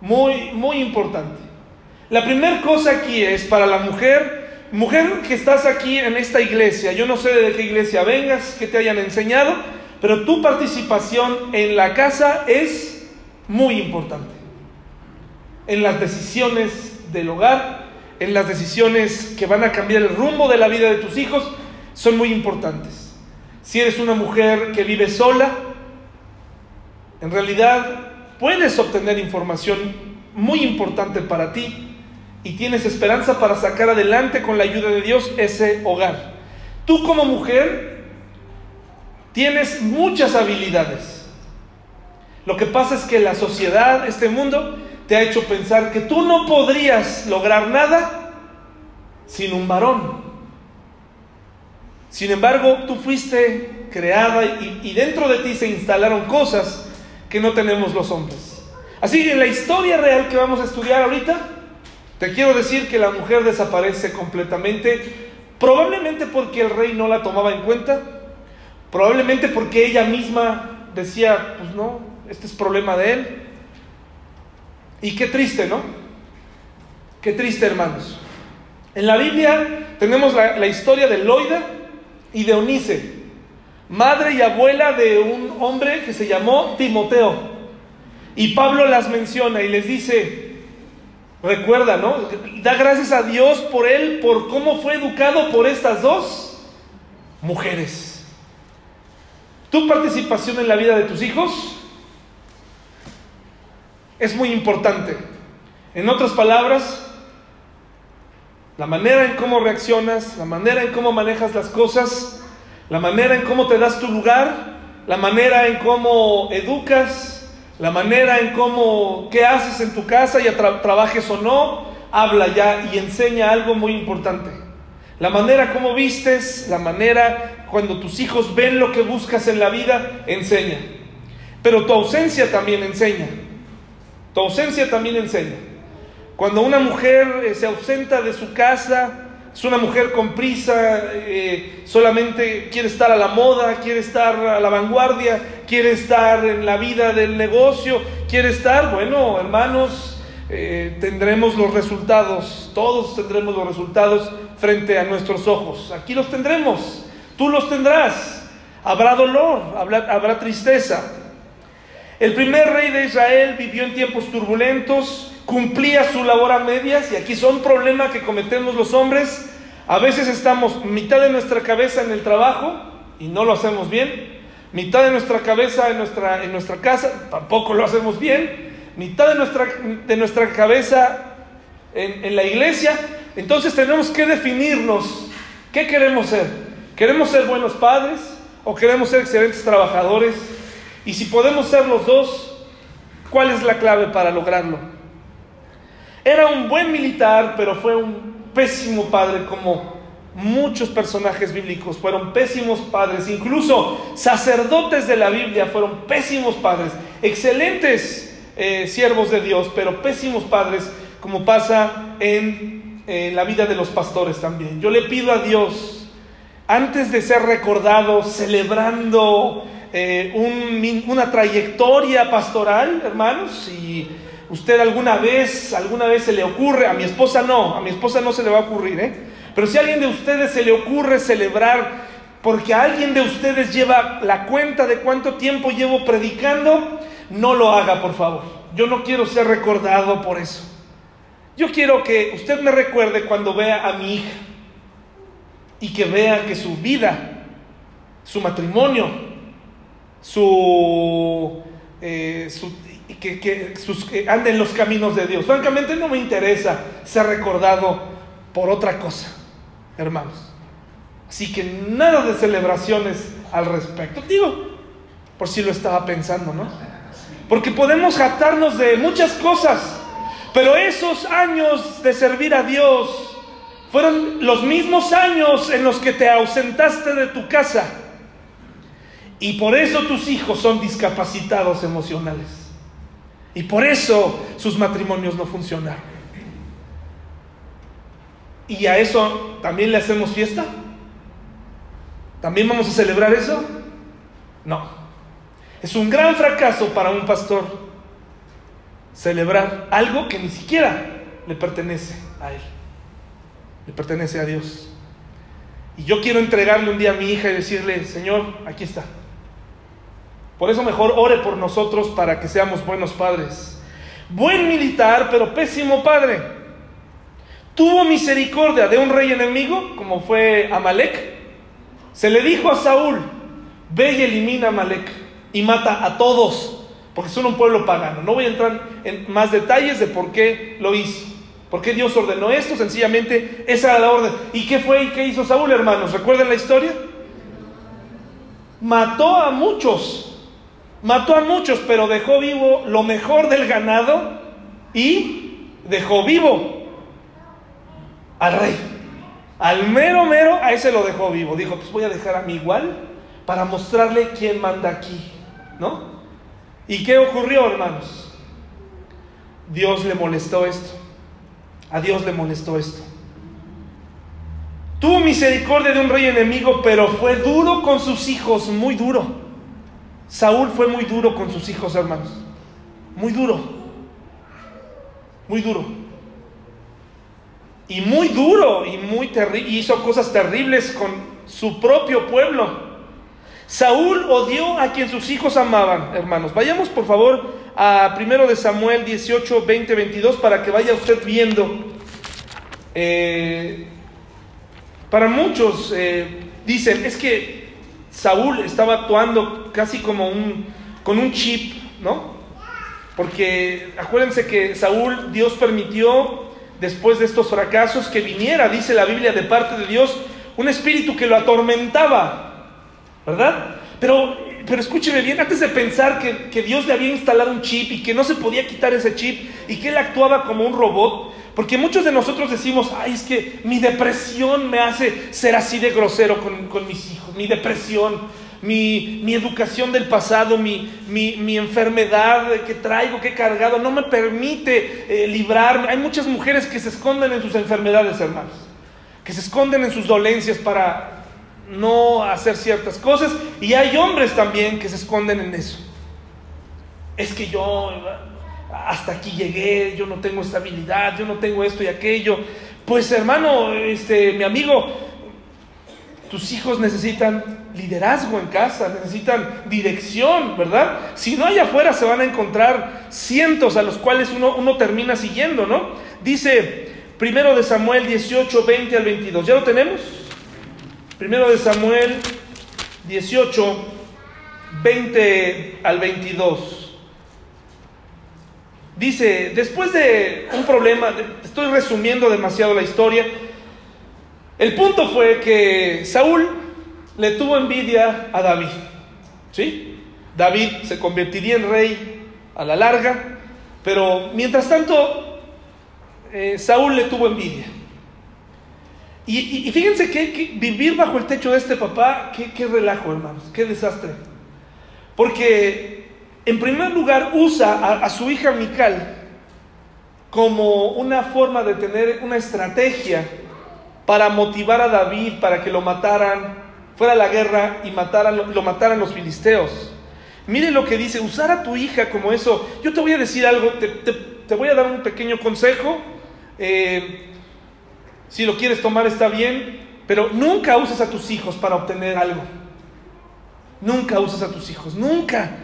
Muy, muy importante. La primera cosa aquí es para la mujer Mujer que estás aquí en esta iglesia, yo no sé de qué iglesia vengas, que te hayan enseñado, pero tu participación en la casa es muy importante. En las decisiones del hogar, en las decisiones que van a cambiar el rumbo de la vida de tus hijos, son muy importantes. Si eres una mujer que vive sola, en realidad puedes obtener información muy importante para ti y tienes esperanza para sacar adelante con la ayuda de Dios ese hogar. Tú como mujer tienes muchas habilidades. Lo que pasa es que la sociedad, este mundo, te ha hecho pensar que tú no podrías lograr nada sin un varón. Sin embargo, tú fuiste creada y, dentro de ti se instalaron cosas que no tenemos los hombres. Así que en la historia real que vamos a estudiar ahorita, te quiero decir que la mujer desaparece completamente, probablemente porque el rey no la tomaba en cuenta, probablemente porque ella misma decía, pues no, este es problema de él. Y qué triste, ¿no? Qué triste, hermanos. En la Biblia tenemos la, historia de Loida y de Eunice, madre y abuela de un hombre que se llamó Timoteo. Y Pablo las menciona y les dice, Recuerda, ¿no? Da gracias a Dios por él, por cómo fue educado por estas dos mujeres. Tu participación en la vida de tus hijos es muy importante. En otras palabras, la manera en cómo reaccionas, la manera en cómo manejas las cosas, La manera en cómo te das tu lugar, la manera en cómo educas, la manera en cómo, qué haces en tu casa, ya trabajes o no, habla ya y enseña algo muy importante. La manera como vistes, la manera cuando tus hijos ven lo que buscas en la vida, enseña. Pero tu ausencia también enseña. Tu ausencia también enseña. Cuando una mujer eh, se ausenta de su casa, es una mujer con prisa, eh, solamente quiere estar a la moda, quiere estar a la vanguardia, quiere estar en la vida del negocio, quiere estar, bueno, hermanos, eh, tendremos los resultados, todos tendremos los resultados frente a nuestros ojos. Aquí los tendremos, tú los tendrás. Habrá dolor, habrá, habrá tristeza. El primer rey de Israel vivió en tiempos turbulentos, cumplía su labor a medias y aquí son problemas que cometemos los hombres. A veces estamos mitad de nuestra cabeza en el trabajo y no lo hacemos bien, mitad de nuestra cabeza en nuestra, en nuestra casa, tampoco lo hacemos bien, mitad de nuestra, de nuestra cabeza en, en la iglesia. Entonces tenemos que definirnos qué queremos ser. ¿Queremos ser buenos padres o queremos ser excelentes trabajadores? Y si podemos ser los dos, ¿cuál es la clave para lograrlo? Era un buen militar, pero fue un pésimo padre como muchos personajes bíblicos. Fueron pésimos padres, incluso sacerdotes de la Biblia fueron pésimos padres, excelentes eh, siervos de Dios, pero pésimos padres, como pasa en, la vida de los pastores también. Yo le pido a Dios, antes de ser recordado, celebrando eh, una trayectoria pastoral, hermanos, y usted alguna vez, alguna vez se le ocurre, a mi esposa no, a mi esposa no se le va a ocurrir, ¿eh? Pero si a alguien de ustedes se le ocurre celebrar porque alguien de ustedes lleva la cuenta de cuánto tiempo llevo predicando, no lo haga, por favor. Yo no quiero ser recordado por eso. Yo quiero que usted me recuerde cuando vea a mi hija y que vea que su vida, su matrimonio, su, eh, su que, sus, que ande en los caminos de Dios. Francamente no me interesa ser recordado por otra cosa, hermanos. Así que nada de celebraciones al respecto. Digo, por si lo estaba pensando, ¿no? Porque podemos jactarnos de muchas cosas, pero esos años de servir a Dios fueron los mismos años en los que te ausentaste de tu casa. Y por eso tus hijos son discapacitados emocionales. Y por eso sus matrimonios no funcionaron. ¿Y a eso también le hacemos fiesta? ¿También vamos a celebrar eso? No. Es un gran fracaso para un pastor celebrar algo que ni siquiera le pertenece a él. Le pertenece a Dios. Y yo quiero entregarle un día a mi hija y decirle, Señor, aquí está. Por eso mejor ore por nosotros para que seamos buenos padres. Buen militar, pero pésimo padre. Tuvo misericordia de un rey enemigo, como fue Amalek. Se le dijo a Saúl, ve y elimina a Amalek y mata a todos, porque son un pueblo pagano. No voy a entrar en más detalles de por qué lo hizo. ¿Por qué Dios ordenó esto? Sencillamente esa era la orden. ¿Y qué fue y qué hizo Saúl, hermanos? ¿Recuerdan la historia? Mató a muchos mató a muchos, pero dejó vivo lo mejor del ganado y dejó vivo al rey. Al mero mero, a ese lo dejó vivo. Dijo, pues voy a dejar a mi igual para mostrarle quién manda aquí, ¿no? ¿Y qué ocurrió, hermanos? Dios le molestó esto. A Dios le molestó esto. Tuvo misericordia de un rey enemigo, pero fue duro con sus hijos, muy duro. Saúl fue muy duro con sus hijos, hermanos. Muy duro. Muy duro. Y muy duro y muy terrible. Hizo cosas terribles con su propio pueblo. Saúl odió a quien sus hijos amaban, hermanos. Vayamos por favor a 1 de Samuel 18, 20, 22 para que vaya usted viendo. Eh, para muchos eh, dicen, es que Saúl estaba actuando casi como un, con un chip, ¿no? Porque acuérdense que Saúl, Dios permitió, después de estos fracasos, que viniera, dice la Biblia, de parte de Dios, un espíritu que lo atormentaba. ¿verdad? Pero, pero escúcheme bien, antes de pensar que, que Dios le había instalado un chip y que no se podía quitar ese chip y que él actuaba como un robot, porque muchos de nosotros decimos, ay, es que mi depresión me hace ser así de grosero con, con mis hijos, mi depresión, mi, mi educación del pasado, mi, mi, mi, enfermedad que traigo, que he cargado, no me permite eh, librarme. Hay muchas mujeres que se esconden en sus enfermedades, hermanos, que se esconden en sus dolencias para no hacer ciertas cosas, y hay hombres también que se esconden en eso. Es que yo hasta aquí llegué, yo no tengo estabilidad, yo no tengo esto y aquello. Pues hermano, este, mi amigo, tus hijos necesitan liderazgo en casa, necesitan dirección, ¿verdad? Si no, allá afuera se van a encontrar cientos a los cuales uno, uno termina siguiendo, ¿no? Dice primero de Samuel 18, 20 al 22. ¿Ya lo tenemos? Primero de Samuel 18, 20 al 22. Dice, después de un problema, estoy resumiendo demasiado la historia, el punto fue que Saúl le tuvo envidia a David. ¿Sí? David se convertiría en rey a la larga, pero mientras tanto, eh, Saúl le tuvo envidia. Y, fíjense que, vivir bajo el techo de este papá, qué, qué relajo, hermanos, qué desastre. Porque, en primer lugar, usa a, su hija Mical como una forma de tener una estrategia para motivar a David para que lo mataran, fuera a la guerra y mataran, lo mataran los filisteos. Mire lo que dice, usar a tu hija como eso. Yo te voy a decir algo, te, voy a dar un pequeño consejo. Eh, si lo quieres tomar está bien, pero nunca uses a tus hijos para obtener algo. Nunca uses a tus hijos, nunca.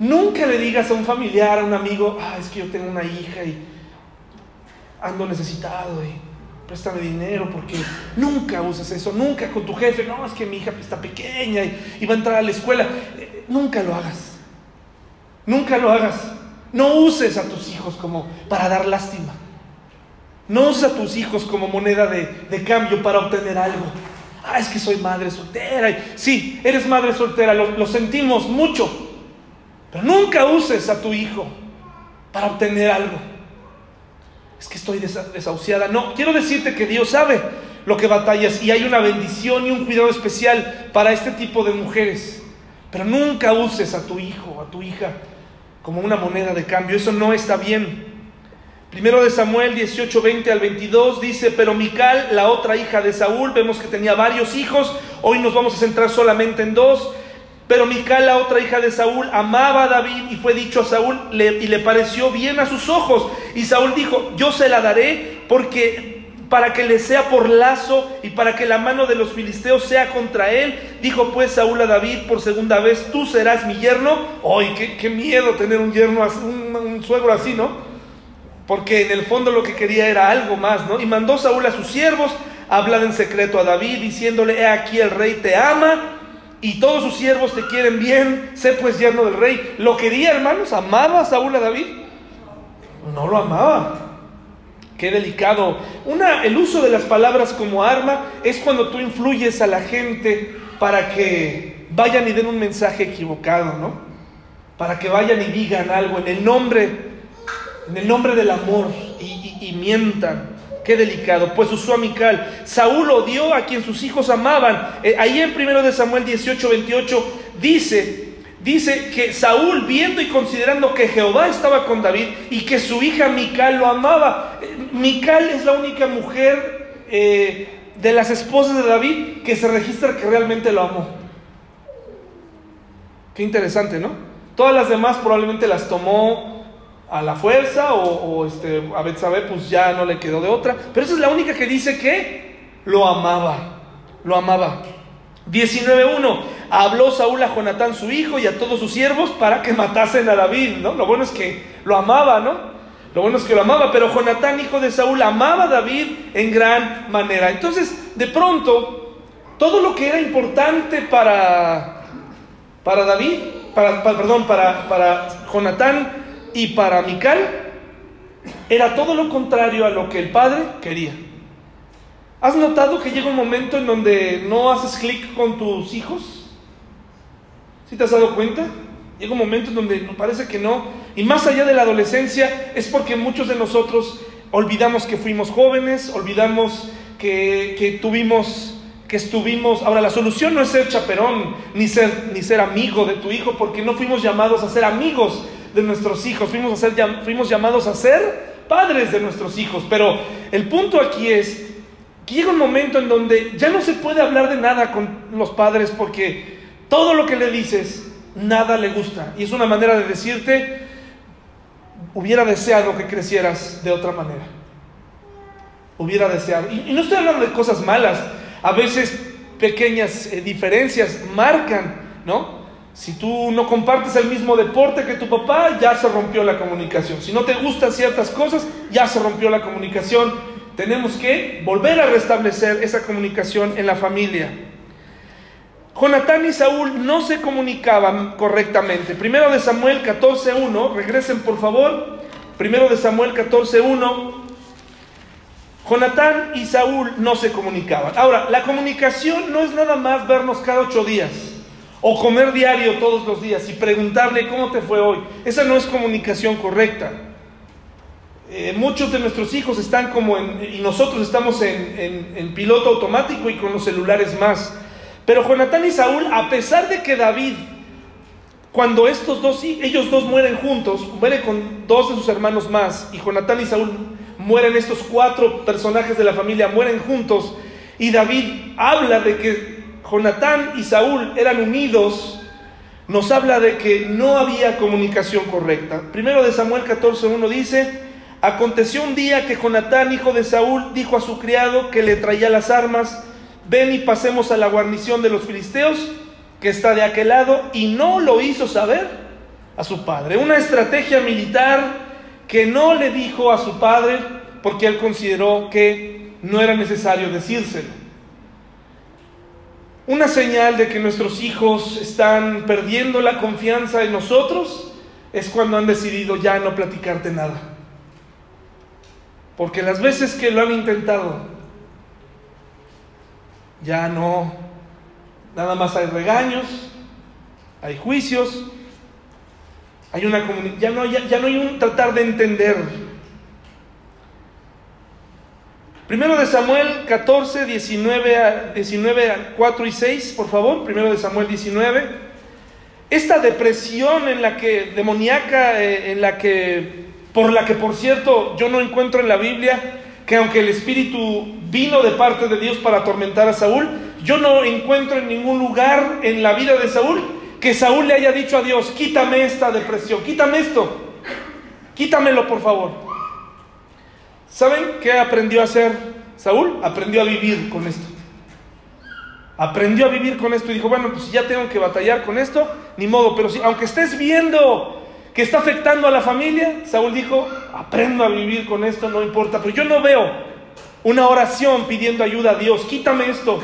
Nunca le digas a un familiar, a un amigo, ah, es que yo tengo una hija y ando necesitado y préstame dinero porque nunca uses eso, nunca con tu jefe, no, es que mi hija está pequeña y, va a entrar a la escuela. Eh, nunca lo hagas. Nunca lo hagas. No uses a tus hijos como para dar lástima. No uses a tus hijos como moneda de, cambio para obtener algo. Ah, es que soy madre soltera. Sí, eres madre soltera, lo, sentimos mucho. Pero nunca uses a tu hijo para obtener algo. Es que estoy desahuciada. No, quiero decirte que Dios sabe lo que batallas y hay una bendición y un cuidado especial para este tipo de mujeres. Pero nunca uses a tu hijo, a tu hija, como una moneda de cambio. Eso no está bien. Primero de Samuel 18, 20 al 22 dice, pero Mical, la otra hija de Saúl, vemos que tenía varios hijos, hoy nos vamos a centrar solamente en dos, pero Mical, la otra hija de Saúl, amaba a David y fue dicho a Saúl y le pareció bien a sus ojos. Y Saúl dijo, yo se la daré porque para que le sea por lazo y para que la mano de los filisteos sea contra él. Dijo pues Saúl a David por segunda vez, tú serás mi yerno. ¡Ay, qué, miedo tener un yerno, un, un suegro así, ¿no? porque en el fondo lo que quería era algo más, ¿no? Y mandó Saúl a sus siervos a hablar en secreto a David, diciéndole, he aquí el rey te ama y todos sus siervos te quieren bien, sé pues yerno del rey. ¿Lo quería, hermanos? ¿Amaba Saúl a David? No lo amaba. Qué delicado. Una, el uso de las palabras como arma es cuando tú influyes a la gente para que vayan y den un mensaje equivocado, ¿no? Para que vayan y digan algo en el nombre en el nombre del amor y, mientan. Qué delicado, pues usó a Mical. Saúl odió a quien sus hijos amaban. Eh, ahí en 1 de Samuel 18, 28 dice, dice que Saúl viendo y considerando que Jehová estaba con David y que su hija Mical lo amaba. Eh, Mical es la única mujer eh, de las esposas de David que se registra que realmente lo amó. Qué interesante, ¿no? Todas las demás probablemente las tomó a la fuerza o, este, a Betsabé pues ya no le quedó de otra. Pero esa es la única que dice que lo amaba, lo amaba. 19.1. Habló Saúl a Jonatán su hijo y a todos sus siervos para que matasen a David, ¿no? Lo bueno es que lo amaba, ¿no? Lo bueno es que lo amaba, pero Jonatán, hijo de Saúl, amaba a David en gran manera. Entonces, de pronto, todo lo que era importante para, para David, para, perdón, para, para Jonatán, y para Mical era todo lo contrario a lo que el padre quería. ¿Has notado que llega un momento en donde no haces clic con tus hijos? ¿Sí te has dado cuenta? Llega un momento en donde parece que no. Y más allá de la adolescencia es porque muchos de nosotros olvidamos que fuimos jóvenes, olvidamos que, que tuvimos que estuvimos. Ahora, la solución no es ser chaperón, ni ser, ni ser amigo de tu hijo, porque no fuimos llamados a ser amigos de nuestros hijos, fuimos, a ser, fuimos llamados a ser padres de nuestros hijos. Pero el punto aquí es que llega un momento en donde ya no se puede hablar de nada con los padres porque todo lo que le dices, nada le gusta. Y es una manera de decirte, hubiera deseado que crecieras de otra manera. Hubiera deseado. Y, no estoy hablando de cosas malas. A veces pequeñas eh, diferencias marcan, ¿no? Si tú no compartes el mismo deporte que tu papá, ya se rompió la comunicación. Si no te gustan ciertas cosas, ya se rompió la comunicación. Tenemos que volver a restablecer esa comunicación en la familia. Jonatán y Saúl no se comunicaban correctamente. Primero de Samuel 14.1, regresen por favor. Primero de Samuel 14.1. Jonatán y Saúl no se comunicaban. Ahora, la comunicación no es nada más vernos cada ocho días o comer diario todos los días y preguntarle cómo te fue hoy. Esa no es comunicación correcta. Eh, muchos de nuestros hijos están como en, y nosotros estamos en, en piloto automático y con los celulares más. Pero Jonatán y Saúl, a pesar de que David, cuando estos dos, ellos dos mueren juntos, muere con dos de sus hermanos más, y Jonatán y Saúl mueren, estos cuatro personajes de la familia mueren juntos, y David habla de que Jonatán y Saúl eran unidos, nos habla de que no había comunicación correcta. Primero de Samuel 14.1 dice, aconteció un día que Jonatán, hijo de Saúl, dijo a su criado que le traía las armas, ven y pasemos a la guarnición de los filisteos que está de aquel lado, y no lo hizo saber a su padre. Una estrategia militar que no le dijo a su padre porque él consideró que no era necesario decírselo. Una señal de que nuestros hijos están perdiendo la confianza en nosotros es cuando han decidido ya no platicarte nada. Porque las veces que lo han intentado, ya no, nada más hay regaños, hay juicios, hay una ya no, ya, no hay un tratar de entender. Primero de Samuel 14, 19, 19 4 y 6, por favor. Primero de Samuel 19. Esta depresión en la que, demoníaca, eh, en la que, por la que por cierto yo no encuentro en la Biblia que aunque el Espíritu vino de parte de Dios para atormentar a Saúl, yo no encuentro en ningún lugar en la vida de Saúl que Saúl le haya dicho a Dios, quítame esta depresión, quítame esto, quítamelo por favor. ¿Saben qué aprendió a hacer Saúl? Aprendió a vivir con esto. Aprendió a vivir con esto y dijo, bueno, pues ya tengo que batallar con esto, ni modo, pero si, aunque estés viendo que está afectando a la familia, Saúl dijo, aprendo a vivir con esto, no importa, pero yo no veo una oración pidiendo ayuda a Dios, quítame esto,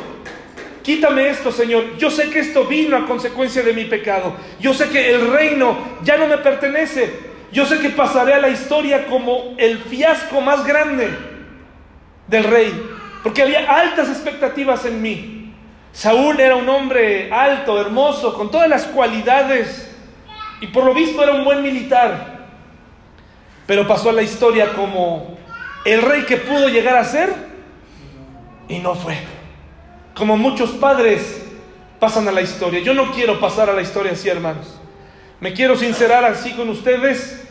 quítame esto, Señor. Yo sé que esto vino a consecuencia de mi pecado, yo sé que el reino ya no me pertenece, yo sé que pasaré a la historia como el fiasco más grande del rey, porque había altas expectativas en mí. Saúl era un hombre alto, hermoso, con todas las cualidades y por lo visto era un buen militar. Pero pasó a la historia como el rey que pudo llegar a ser y no fue. Como muchos padres pasan a la historia. Yo no quiero pasar a la historia así, hermanos. Me quiero sincerar así con ustedes.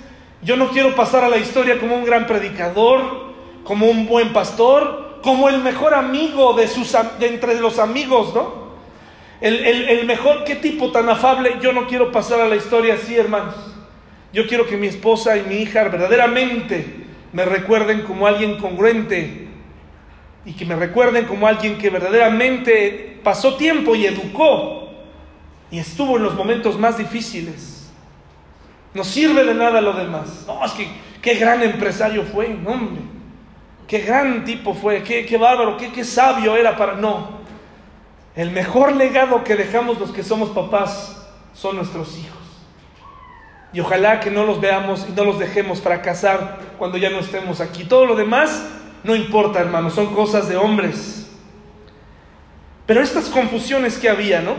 Yo no quiero pasar a la historia como un gran predicador, como un buen pastor, como el mejor amigo de, sus, de entre los amigos, ¿no? El, mejor, qué tipo tan afable. Yo no quiero pasar a la historia así, hermanos. Yo quiero que mi esposa y mi hija verdaderamente me recuerden como alguien congruente y que me recuerden como alguien que verdaderamente pasó tiempo y educó y estuvo en los momentos más difíciles. No sirve de nada lo demás. No, es que qué gran empresario fue, hombre. Qué gran tipo fue, qué, qué bárbaro, qué, qué sabio era para... No, el mejor legado que dejamos los que somos papás son nuestros hijos. Y ojalá que no los veamos y no los dejemos fracasar cuando ya no estemos aquí. Todo lo demás no importa, hermanos, son cosas de hombres. Pero estas confusiones que había, ¿no?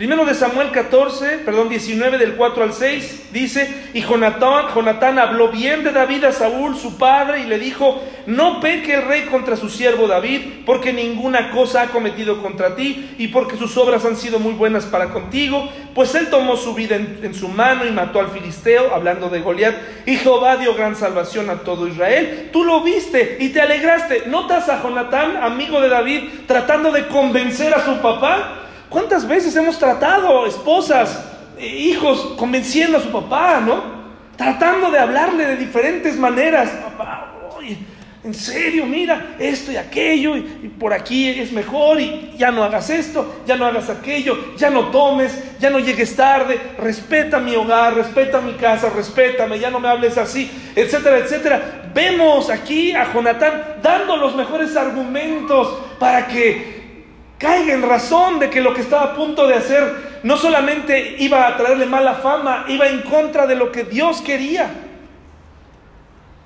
Primero de Samuel 14, perdón, 19 del 4 al 6, dice, y Jonatán, habló bien de David a Saúl, su padre, y le dijo, no peque el rey contra su siervo David, porque ninguna cosa ha cometido contra ti, y porque sus obras han sido muy buenas para contigo, pues él tomó su vida en, en su mano y mató al filisteo, hablando de Goliat, y Jehová dio gran salvación a todo Israel. Tú lo viste y te alegraste. ¿Notas a Jonatán, amigo de David, tratando de convencer a su papá? ¿Cuántas veces hemos tratado, esposas, eh, hijos, convenciendo a su papá, ¿no? Tratando de hablarle de diferentes maneras. Papá, oye, en serio, mira, esto y aquello, y, por aquí es mejor, y ya no hagas esto, ya no hagas aquello, ya no tomes, ya no llegues tarde, respeta mi hogar, respeta mi casa, respétame, ya no me hables así, etcétera, etcétera. Vemos aquí a Jonatán dando los mejores argumentos para que caiga en razón de que lo que estaba a punto de hacer no solamente iba a traerle mala fama, iba en contra de lo que Dios quería.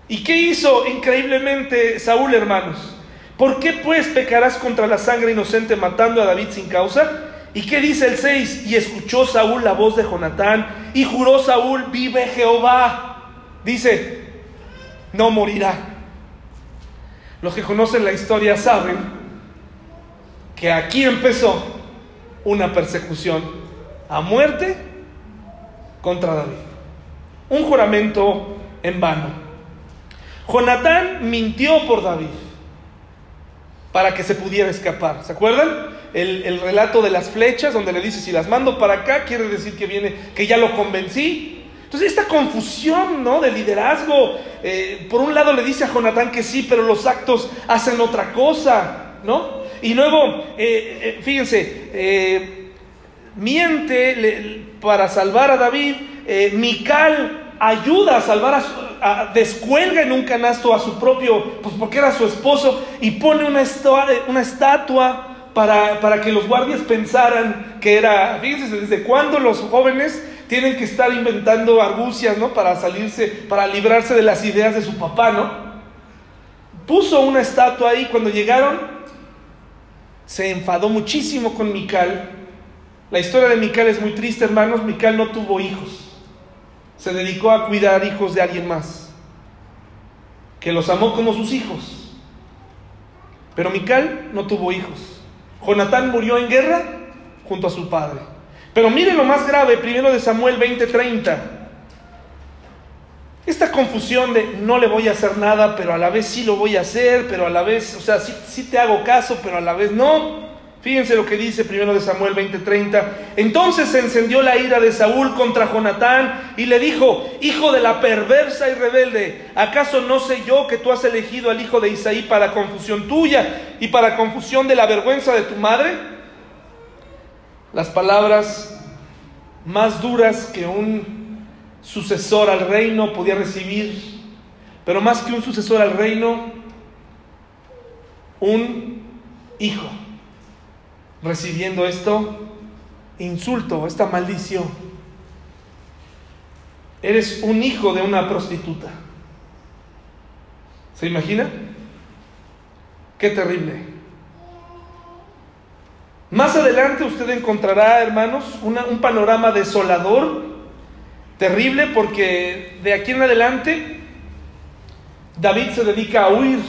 ¿Y qué hizo increíblemente Saúl, hermanos? ¿Por qué pues pecarás contra la sangre inocente matando a David sin causa? ¿Y qué dice el 6? Y escuchó Saúl la voz de Jonatán y juró Saúl, vive Jehová. Dice, no morirá. Los que conocen la historia saben que aquí empezó una persecución a muerte contra David. Un juramento en vano. Jonatán mintió por David para que se pudiera escapar. ¿Se acuerdan? El, el, relato de las flechas, donde le dice, si las mando para acá, quiere decir que viene, que ya lo convencí. Entonces, esta confusión, ¿no? De liderazgo, eh, por un lado le dice a Jonatán que sí, pero los actos hacen otra cosa, ¿no? Y luego, eh, eh, fíjense, eh, miente para salvar a David, Mical ayuda a salvar a, su, descuelga en un canasto a su propio, pues porque era su esposo, y pone una, una estatua para, para que los guardias pensaran que era, fíjense, desde cuándo los jóvenes tienen que estar inventando argucias, ¿no? Para salirse, para librarse de las ideas de su papá, ¿no? Puso una estatua ahí cuando llegaron, se enfadó muchísimo con Mical. La historia de Mical es muy triste, hermanos. Mical no tuvo hijos. Se dedicó a cuidar hijos de alguien más, que los amó como sus hijos. Pero Mical no tuvo hijos. Jonatán murió en guerra junto a su padre. Pero miren lo más grave, primero de Samuel 20:30. Esta confusión de no le voy a hacer nada, pero a la vez sí lo voy a hacer, pero a la vez, o sea, sí, te hago caso, pero a la vez no. Fíjense lo que dice primero de Samuel 20:30. Entonces se encendió la ira de Saúl contra Jonatán y le dijo, hijo de la perversa y rebelde, ¿acaso no sé yo que tú has elegido al hijo de Isaí para confusión tuya y para confusión de la vergüenza de tu madre? Las palabras más duras que un sucesor al reino podía recibir, pero más que un sucesor al reino, un hijo recibiendo esto, insulto, esta maldición. Eres un hijo de una prostituta. ¿Se imagina? Qué terrible. Más adelante usted encontrará, hermanos, un panorama desolador, terrible, porque de aquí en adelante David se dedica a huir.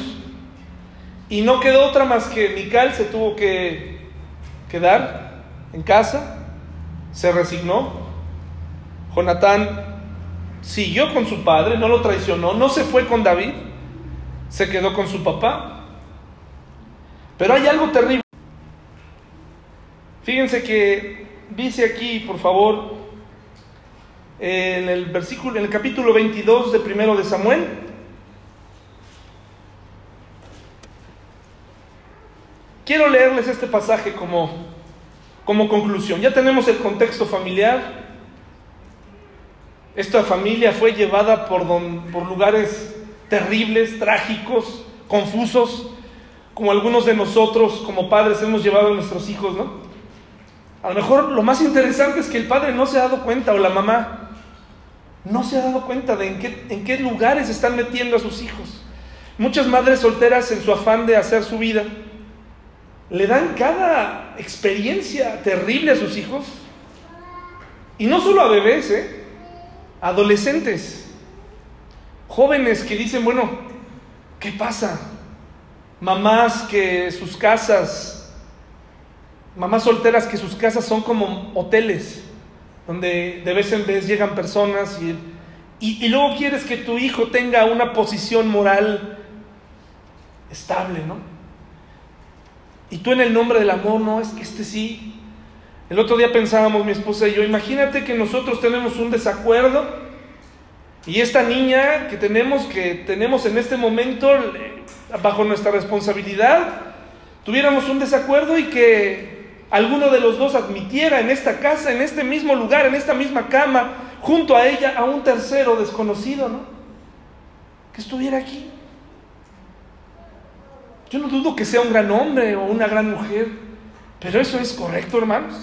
Y no quedó otra más que Mical se tuvo que quedar en casa, se resignó. Jonatán siguió con su padre, no lo traicionó, no se fue con David, se quedó con su papá. Pero hay algo terrible. Fíjense que dice aquí, por favor, en el versículo, en el capítulo 22 de primero de Samuel, Quiero leerles este pasaje como, como conclusión. Ya tenemos el contexto familiar. Esta familia fue llevada por, don, por lugares terribles, trágicos, confusos, como algunos de nosotros como padres hemos llevado a nuestros hijos, ¿no? A lo mejor lo más interesante es que el padre no se ha dado cuenta o la mamá no se ha dado cuenta de en qué, en qué lugares están metiendo a sus hijos. Muchas madres solteras en su afán de hacer su vida le dan cada experiencia terrible a sus hijos. Y no solo a bebés, ¿eh? adolescentes, jóvenes que dicen, bueno, ¿qué pasa? Mamás que sus casas, mamás solteras que sus casas son como hoteles, donde de vez en vez llegan personas y, y, luego quieres que tu hijo tenga una posición moral estable, ¿no? Y tú en el nombre del amor, no, es que este sí, el otro día pensábamos mi esposa y yo, imagínate que nosotros tenemos un desacuerdo y esta niña que tenemos, que tenemos en este momento bajo nuestra responsabilidad, tuviéramos un desacuerdo y que alguno de los dos admitiera en esta casa, en este mismo lugar, en esta misma cama, junto a ella, a un tercero desconocido, ¿no? Que estuviera aquí. Yo no dudo que sea un gran hombre o una gran mujer, pero eso es correcto, hermanos.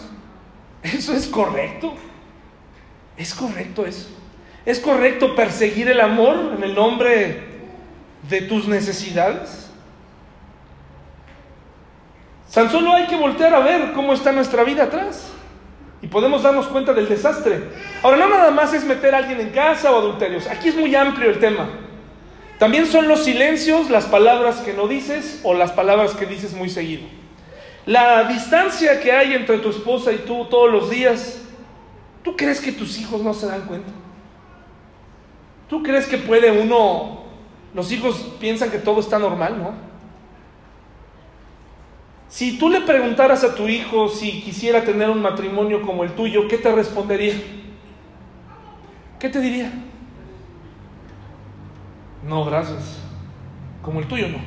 ¿Eso es correcto? ¿Es correcto eso? ¿Es correcto perseguir el amor en el nombre de tus necesidades? Tan solo hay que voltear a ver cómo está nuestra vida atrás y podemos darnos cuenta del desastre. Ahora, no nada más es meter a alguien en casa o adulterios. Aquí es muy amplio el tema. También son los silencios, las palabras que no dices o las palabras que dices muy seguido. La distancia que hay entre tu esposa y tú todos los días, ¿tú crees que tus hijos no se dan cuenta? ¿Tú crees que puede uno, los hijos piensan que todo está normal, no? Si tú le preguntaras a tu hijo si quisiera tener un matrimonio como el tuyo, ¿qué te respondería? ¿Qué te diría? No, gracias. Como el tuyo no.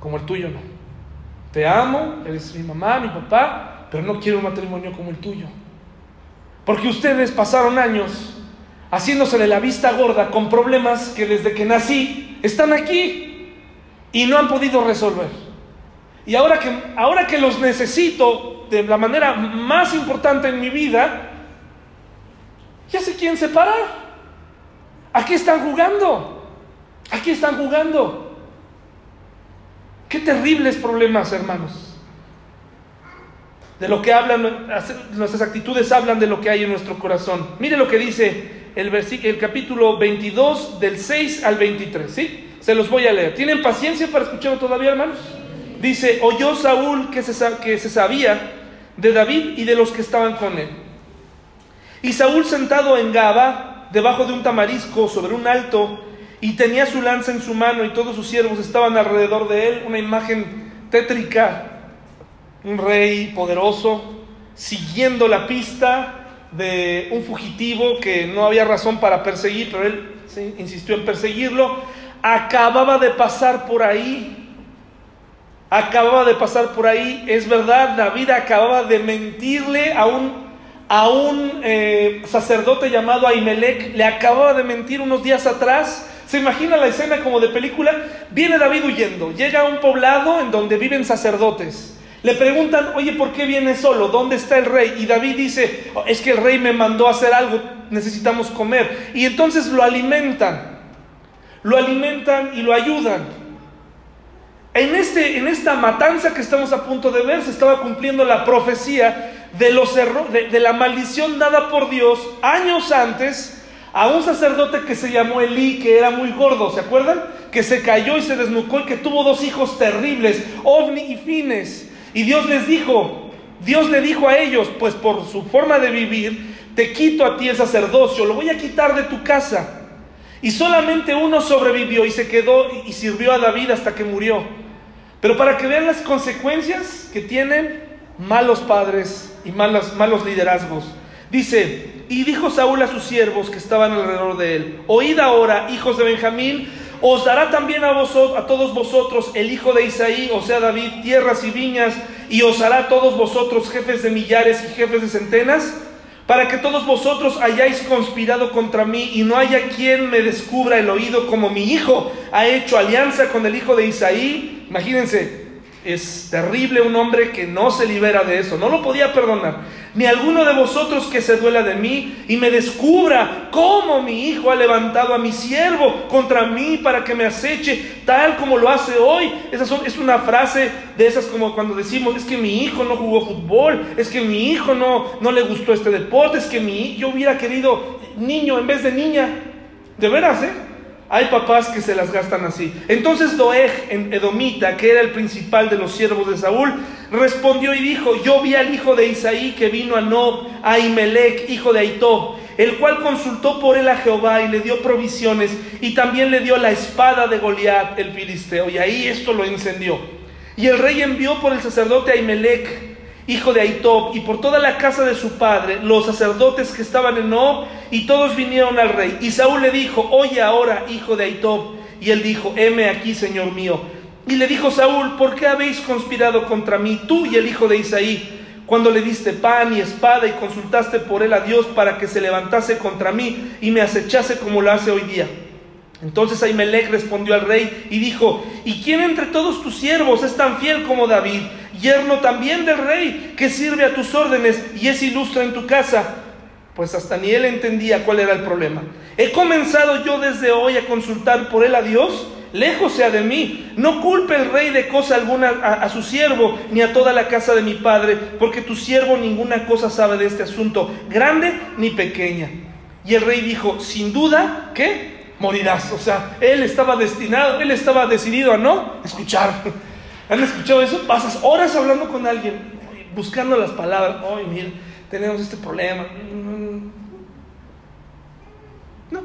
Como el tuyo no. Te amo, eres mi mamá, mi papá, pero no quiero un matrimonio como el tuyo. Porque ustedes pasaron años haciéndose de la vista gorda con problemas que desde que nací están aquí y no han podido resolver. Y ahora que, ahora que los necesito de la manera más importante en mi vida, ya se quieren separar. Aquí están jugando. Aquí están jugando. Qué terribles problemas, hermanos. De lo que hablan, nuestras actitudes hablan de lo que hay en nuestro corazón. Mire lo que dice el, el capítulo 22 del 6 al 23, ¿sí? Se los voy a leer. ¿Tienen paciencia para escucharlo todavía, hermanos? Dice, oyó Saúl que se, que se sabía de David y de los que estaban con él. Y Saúl sentado en Gaba, debajo de un tamarisco sobre un alto, y tenía su lanza en su mano y todos sus siervos estaban alrededor de él, una imagen tétrica, un rey poderoso, siguiendo la pista de un fugitivo que no había razón para perseguir, pero él insistió en perseguirlo, acababa de pasar por ahí, acababa de pasar por ahí, es verdad, David acababa de mentirle a un a un eh, sacerdote llamado Ahimelech, le acababa de mentir unos días atrás ¿Se imagina la escena como de película? Viene David huyendo, llega a un poblado en donde viven sacerdotes. Le preguntan, oye, ¿por qué viene solo? ¿Dónde está el rey? Y David dice, oh, es que el rey me mandó hacer algo, necesitamos comer. Y entonces lo alimentan, lo alimentan y lo ayudan. En, este, en esta matanza que estamos a punto de ver se estaba cumpliendo la profecía de, los de, de la maldición dada por Dios años antes a un sacerdote que se llamó Elí, que era muy gordo, ¿se acuerdan? Que se cayó y se desnucó y que tuvo dos hijos terribles, Ovni y Fines. Y Dios les dijo, Dios le dijo a ellos, pues por su forma de vivir, te quito a ti el sacerdocio, lo voy a quitar de tu casa. Y solamente uno sobrevivió y se quedó y sirvió a David hasta que murió. Pero para que vean las consecuencias que tienen malos padres y malos, malos liderazgos. Dice, y dijo Saúl a sus siervos que estaban alrededor de él, oíd ahora, hijos de Benjamín, os dará también a, vosotros, a todos vosotros el hijo de Isaí, o sea David, tierras y viñas, y os hará a todos vosotros jefes de millares y jefes de centenas, para que todos vosotros hayáis conspirado contra mí y no haya quien me descubra el oído como mi hijo ha hecho alianza con el hijo de Isaí. Imagínense, es terrible un hombre que no se libera de eso, no lo podía perdonar. ni alguno de vosotros que se duela de mí y me descubra cómo mi hijo ha levantado a mi siervo contra mí para que me aceche, tal como lo hace hoy. Esa es una frase de esas como cuando decimos, es que mi hijo no jugó fútbol, es que mi hijo no, no le gustó este deporte, es que mi, yo hubiera querido niño en vez de niña. De veras, ¿eh? Hay papás que se las gastan así. Entonces Doeg, en Edomita, que era el principal de los siervos de Saúl, respondió y dijo, yo vi al hijo de Isaí que vino a Nob, a Imelec, hijo de Aitob, el cual consultó por él a Jehová y le dio provisiones y también le dio la espada de Goliat, el filisteo. Y ahí esto lo encendió. Y el rey envió por el sacerdote Ahimelech, hijo de Aitob, y por toda la casa de su padre, los sacerdotes que estaban en Nob, y todos vinieron al rey. Y Saúl le dijo, oye ahora, hijo de Aitob. Y él dijo, heme aquí, señor mío. Y le dijo Saúl, ¿por qué habéis conspirado contra mí, tú y el hijo de Isaí? Cuando le diste pan y espada y consultaste por él a Dios para que se levantase contra mí y me acechase como lo hace hoy día. Entonces Ahimelech respondió al rey y dijo, ¿y quién entre todos tus siervos es tan fiel como David, yerno también del rey, que sirve a tus órdenes y es ilustre en tu casa? Pues hasta ni él entendía cuál era el problema. He comenzado yo desde hoy a consultar por él a Dios, lejos sea de mí. No culpe el rey de cosa alguna a, su siervo, ni a toda la casa de mi padre, porque tu siervo ninguna cosa sabe de este asunto, grande ni pequeña. Y el rey dijo, sin duda, ¿qué? morirás. O sea, él estaba destinado, él estaba decidido a no escuchar. ¿Han escuchado eso? Pasas horas hablando con alguien, buscando las palabras. Ay, mira, tenemos este problema. No.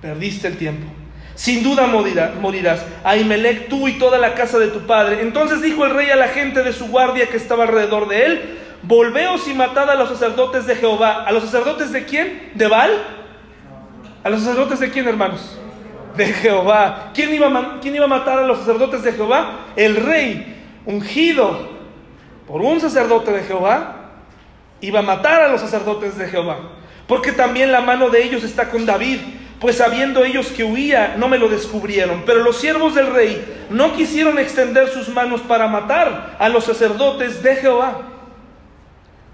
Perdiste el tiempo. Sin duda morirás. Ahimelech, tú y toda la casa de tu padre. Entonces dijo el rey a la gente de su guardia que estaba alrededor de él: Volveos y matad a los sacerdotes de Jehová. ¿A los sacerdotes de quién? ¿De Baal? ¿A los sacerdotes de quién, hermanos? De Jehová. ¿Quién iba, a, ¿Quién iba a matar a los sacerdotes de Jehová? El rey, ungido por un sacerdote de Jehová, iba a matar a los sacerdotes de Jehová. Porque también la mano de ellos está con David, pues sabiendo ellos que huía, no me lo descubrieron. Pero los siervos del rey no quisieron extender sus manos para matar a los sacerdotes de Jehová.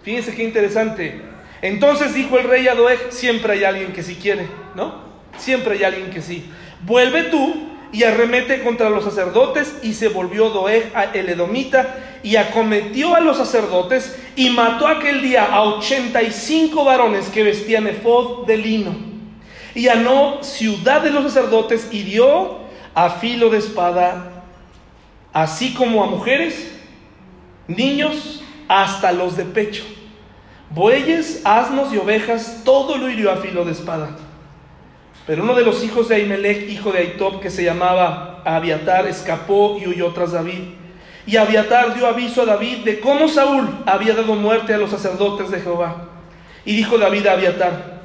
Fíjense qué interesante. Entonces dijo el rey a Doeg, siempre hay alguien que sí quiere, ¿no? Siempre hay alguien que sí. Vuelve tú y arremete contra los sacerdotes y se volvió Doeg el edomita y acometió a los sacerdotes y mató aquel día a 85 varones que vestían efod de lino. Y a no ciudad de los sacerdotes hirió a filo de espada, así como a mujeres, niños, hasta los de pecho. Bueyes, asnos y ovejas, todo lo hirió a filo de espada. Pero uno de los hijos de Ahimelech, hijo de Aitob, que se llamaba Abiatar, escapó y huyó tras David. Y Abiatar dio aviso a David de cómo Saúl había dado muerte a los sacerdotes de Jehová. Y dijo David a Abiatar,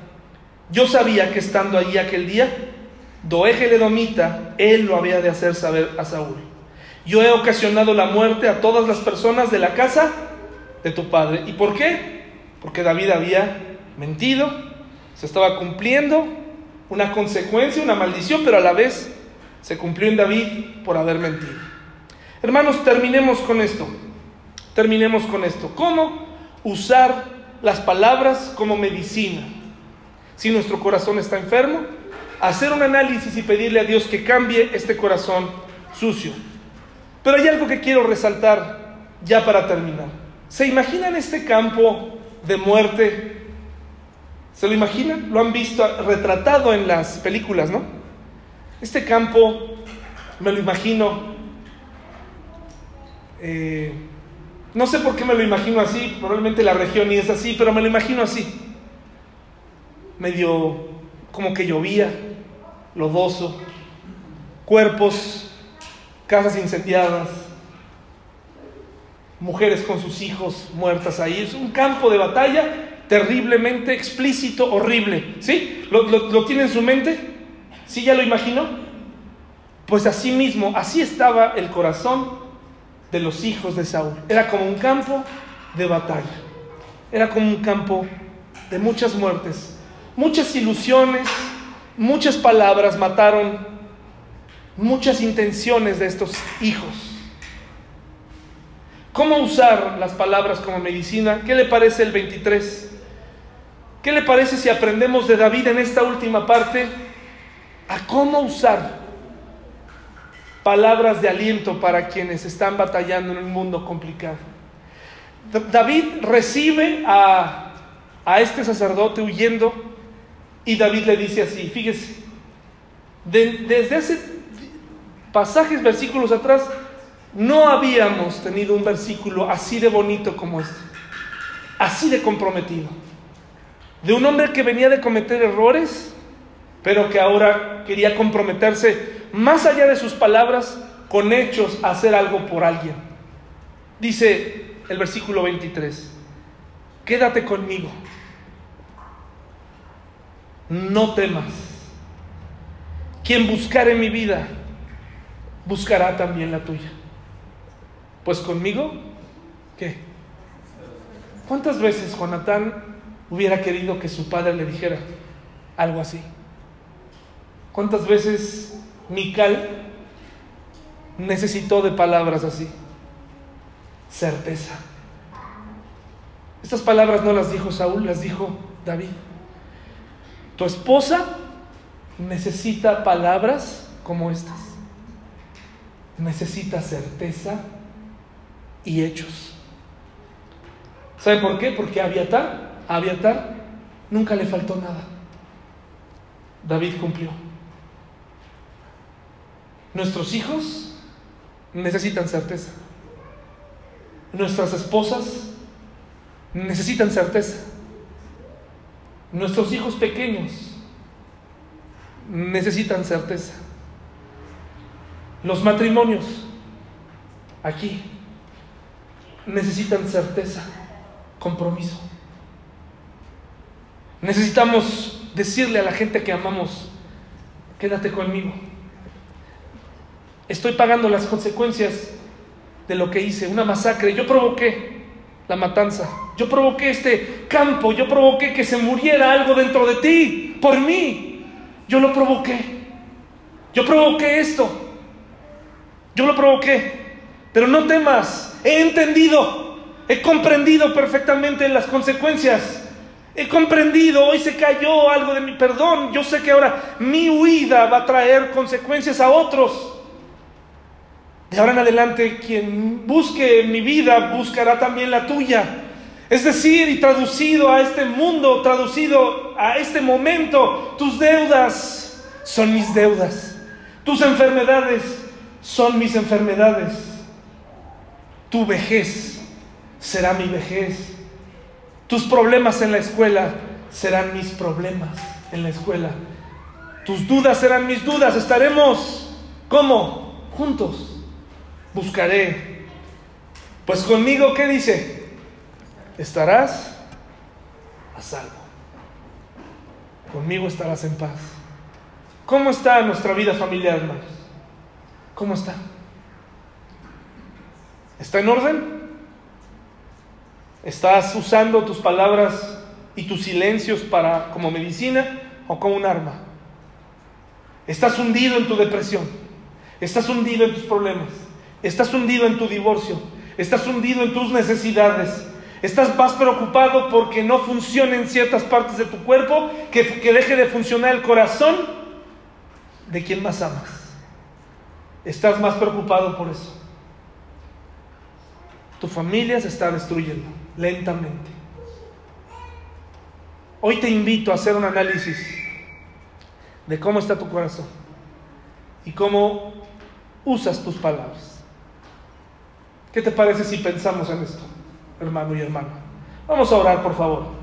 yo sabía que estando allí aquel día, Doeg el Edomita, él lo había de hacer saber a Saúl. Yo he ocasionado la muerte a todas las personas de la casa de tu padre. ¿Y por qué? porque David había mentido, se estaba cumpliendo una consecuencia, una maldición, pero a la vez se cumplió en David por haber mentido. Hermanos, terminemos con esto. Terminemos con esto. ¿Cómo usar las palabras como medicina? Si nuestro corazón está enfermo, hacer un análisis y pedirle a Dios que cambie este corazón sucio. Pero hay algo que quiero resaltar ya para terminar. ¿Se imaginan este campo de muerte. ¿Se lo imaginan? Lo han visto retratado en las películas, ¿no? Este campo, me lo imagino, eh, no sé por qué me lo imagino así, probablemente la región ni es así, pero me lo imagino así. Medio como que llovía, lodoso, cuerpos, casas incendiadas, mujeres con sus hijos muertas ahí. Es un campo de batalla terriblemente explícito, horrible. ¿Sí? ¿Lo, tiene en su mente? ¿Sí ya lo imaginó? Pues así mismo, así estaba el corazón de los hijos de Saúl. Era como un campo de batalla. Era como un campo de muchas muertes, muchas ilusiones, muchas palabras mataron muchas intenciones de estos hijos. ¿Cómo usar las palabras como medicina? ¿Qué le parece el 23? ¿Qué le parece si aprendemos de David en esta última parte a cómo usar palabras de aliento para quienes están batallando en un mundo complicado? David recibe a, a este sacerdote huyendo y David le dice así, fíjese, desde hace pasajes, versículos atrás, no habíamos tenido un versículo así de bonito como este, así de comprometido, de un hombre que venía de cometer errores, pero que ahora quería comprometerse más allá de sus palabras, con hechos, a hacer algo por alguien. Dice el versículo 23, quédate conmigo, no temas, quien buscare mi vida, buscará también la tuya. Pues conmigo, ¿qué? ¿Cuántas veces Jonatán hubiera querido que su padre le dijera algo así? ¿Cuántas veces Mical necesitó de palabras así? Certeza. Estas palabras no las dijo Saúl, las dijo David. Tu esposa necesita palabras como estas. Necesita certeza y hechos. ¿Sabe por qué? Porque Abiatar, a Abiatar nunca le faltó nada. David cumplió. Nuestros hijos necesitan certeza. Nuestras esposas necesitan certeza. Nuestros hijos pequeños necesitan certeza. Los matrimonios aquí necesitan certeza, compromiso. Necesitamos decirle a la gente que amamos, quédate conmigo. Estoy pagando las consecuencias de lo que hice, una masacre. Yo provoqué la matanza. Yo provoqué este campo. Yo provoqué que se muriera algo dentro de ti, por mí. Yo lo provoqué. Yo provoqué esto. Yo lo provoqué. Pero no temas. He entendido. He comprendido perfectamente las consecuencias. He comprendido, hoy se cayó algo de mi perdón. Yo sé que ahora mi huida va a traer consecuencias a otros. De ahora en adelante, quien busque mi vida buscará también la tuya. Es decir, y traducido a este mundo, traducido a este momento, tus deudas son mis deudas. Tus enfermedades son mis enfermedades. Tu vejez será mi vejez. Tus problemas en la escuela serán mis problemas en la escuela. Tus dudas serán mis dudas. Estaremos, ¿cómo? Juntos buscaré. Pues conmigo, ¿qué dice? Estarás a salvo. Conmigo estarás en paz. ¿Cómo está nuestra vida familiar, hermanos? ¿Cómo está? ¿Está en orden? ¿Estás usando tus palabras y tus silencios para como medicina o como un arma? ¿Estás hundido en tu depresión? ¿Estás hundido en tus problemas? Estás hundido en tu divorcio. Estás hundido en tus necesidades. Estás más preocupado porque no funcionen ciertas partes de tu cuerpo, que, que deje de funcionar el corazón de quien más amas. Estás más preocupado por eso. Tu familia se está destruyendo lentamente. Hoy te invito a hacer un análisis de cómo está tu corazón y cómo usas tus palabras. ¿Qué te parece si pensamos en esto, hermano y hermana? Vamos a orar, por favor.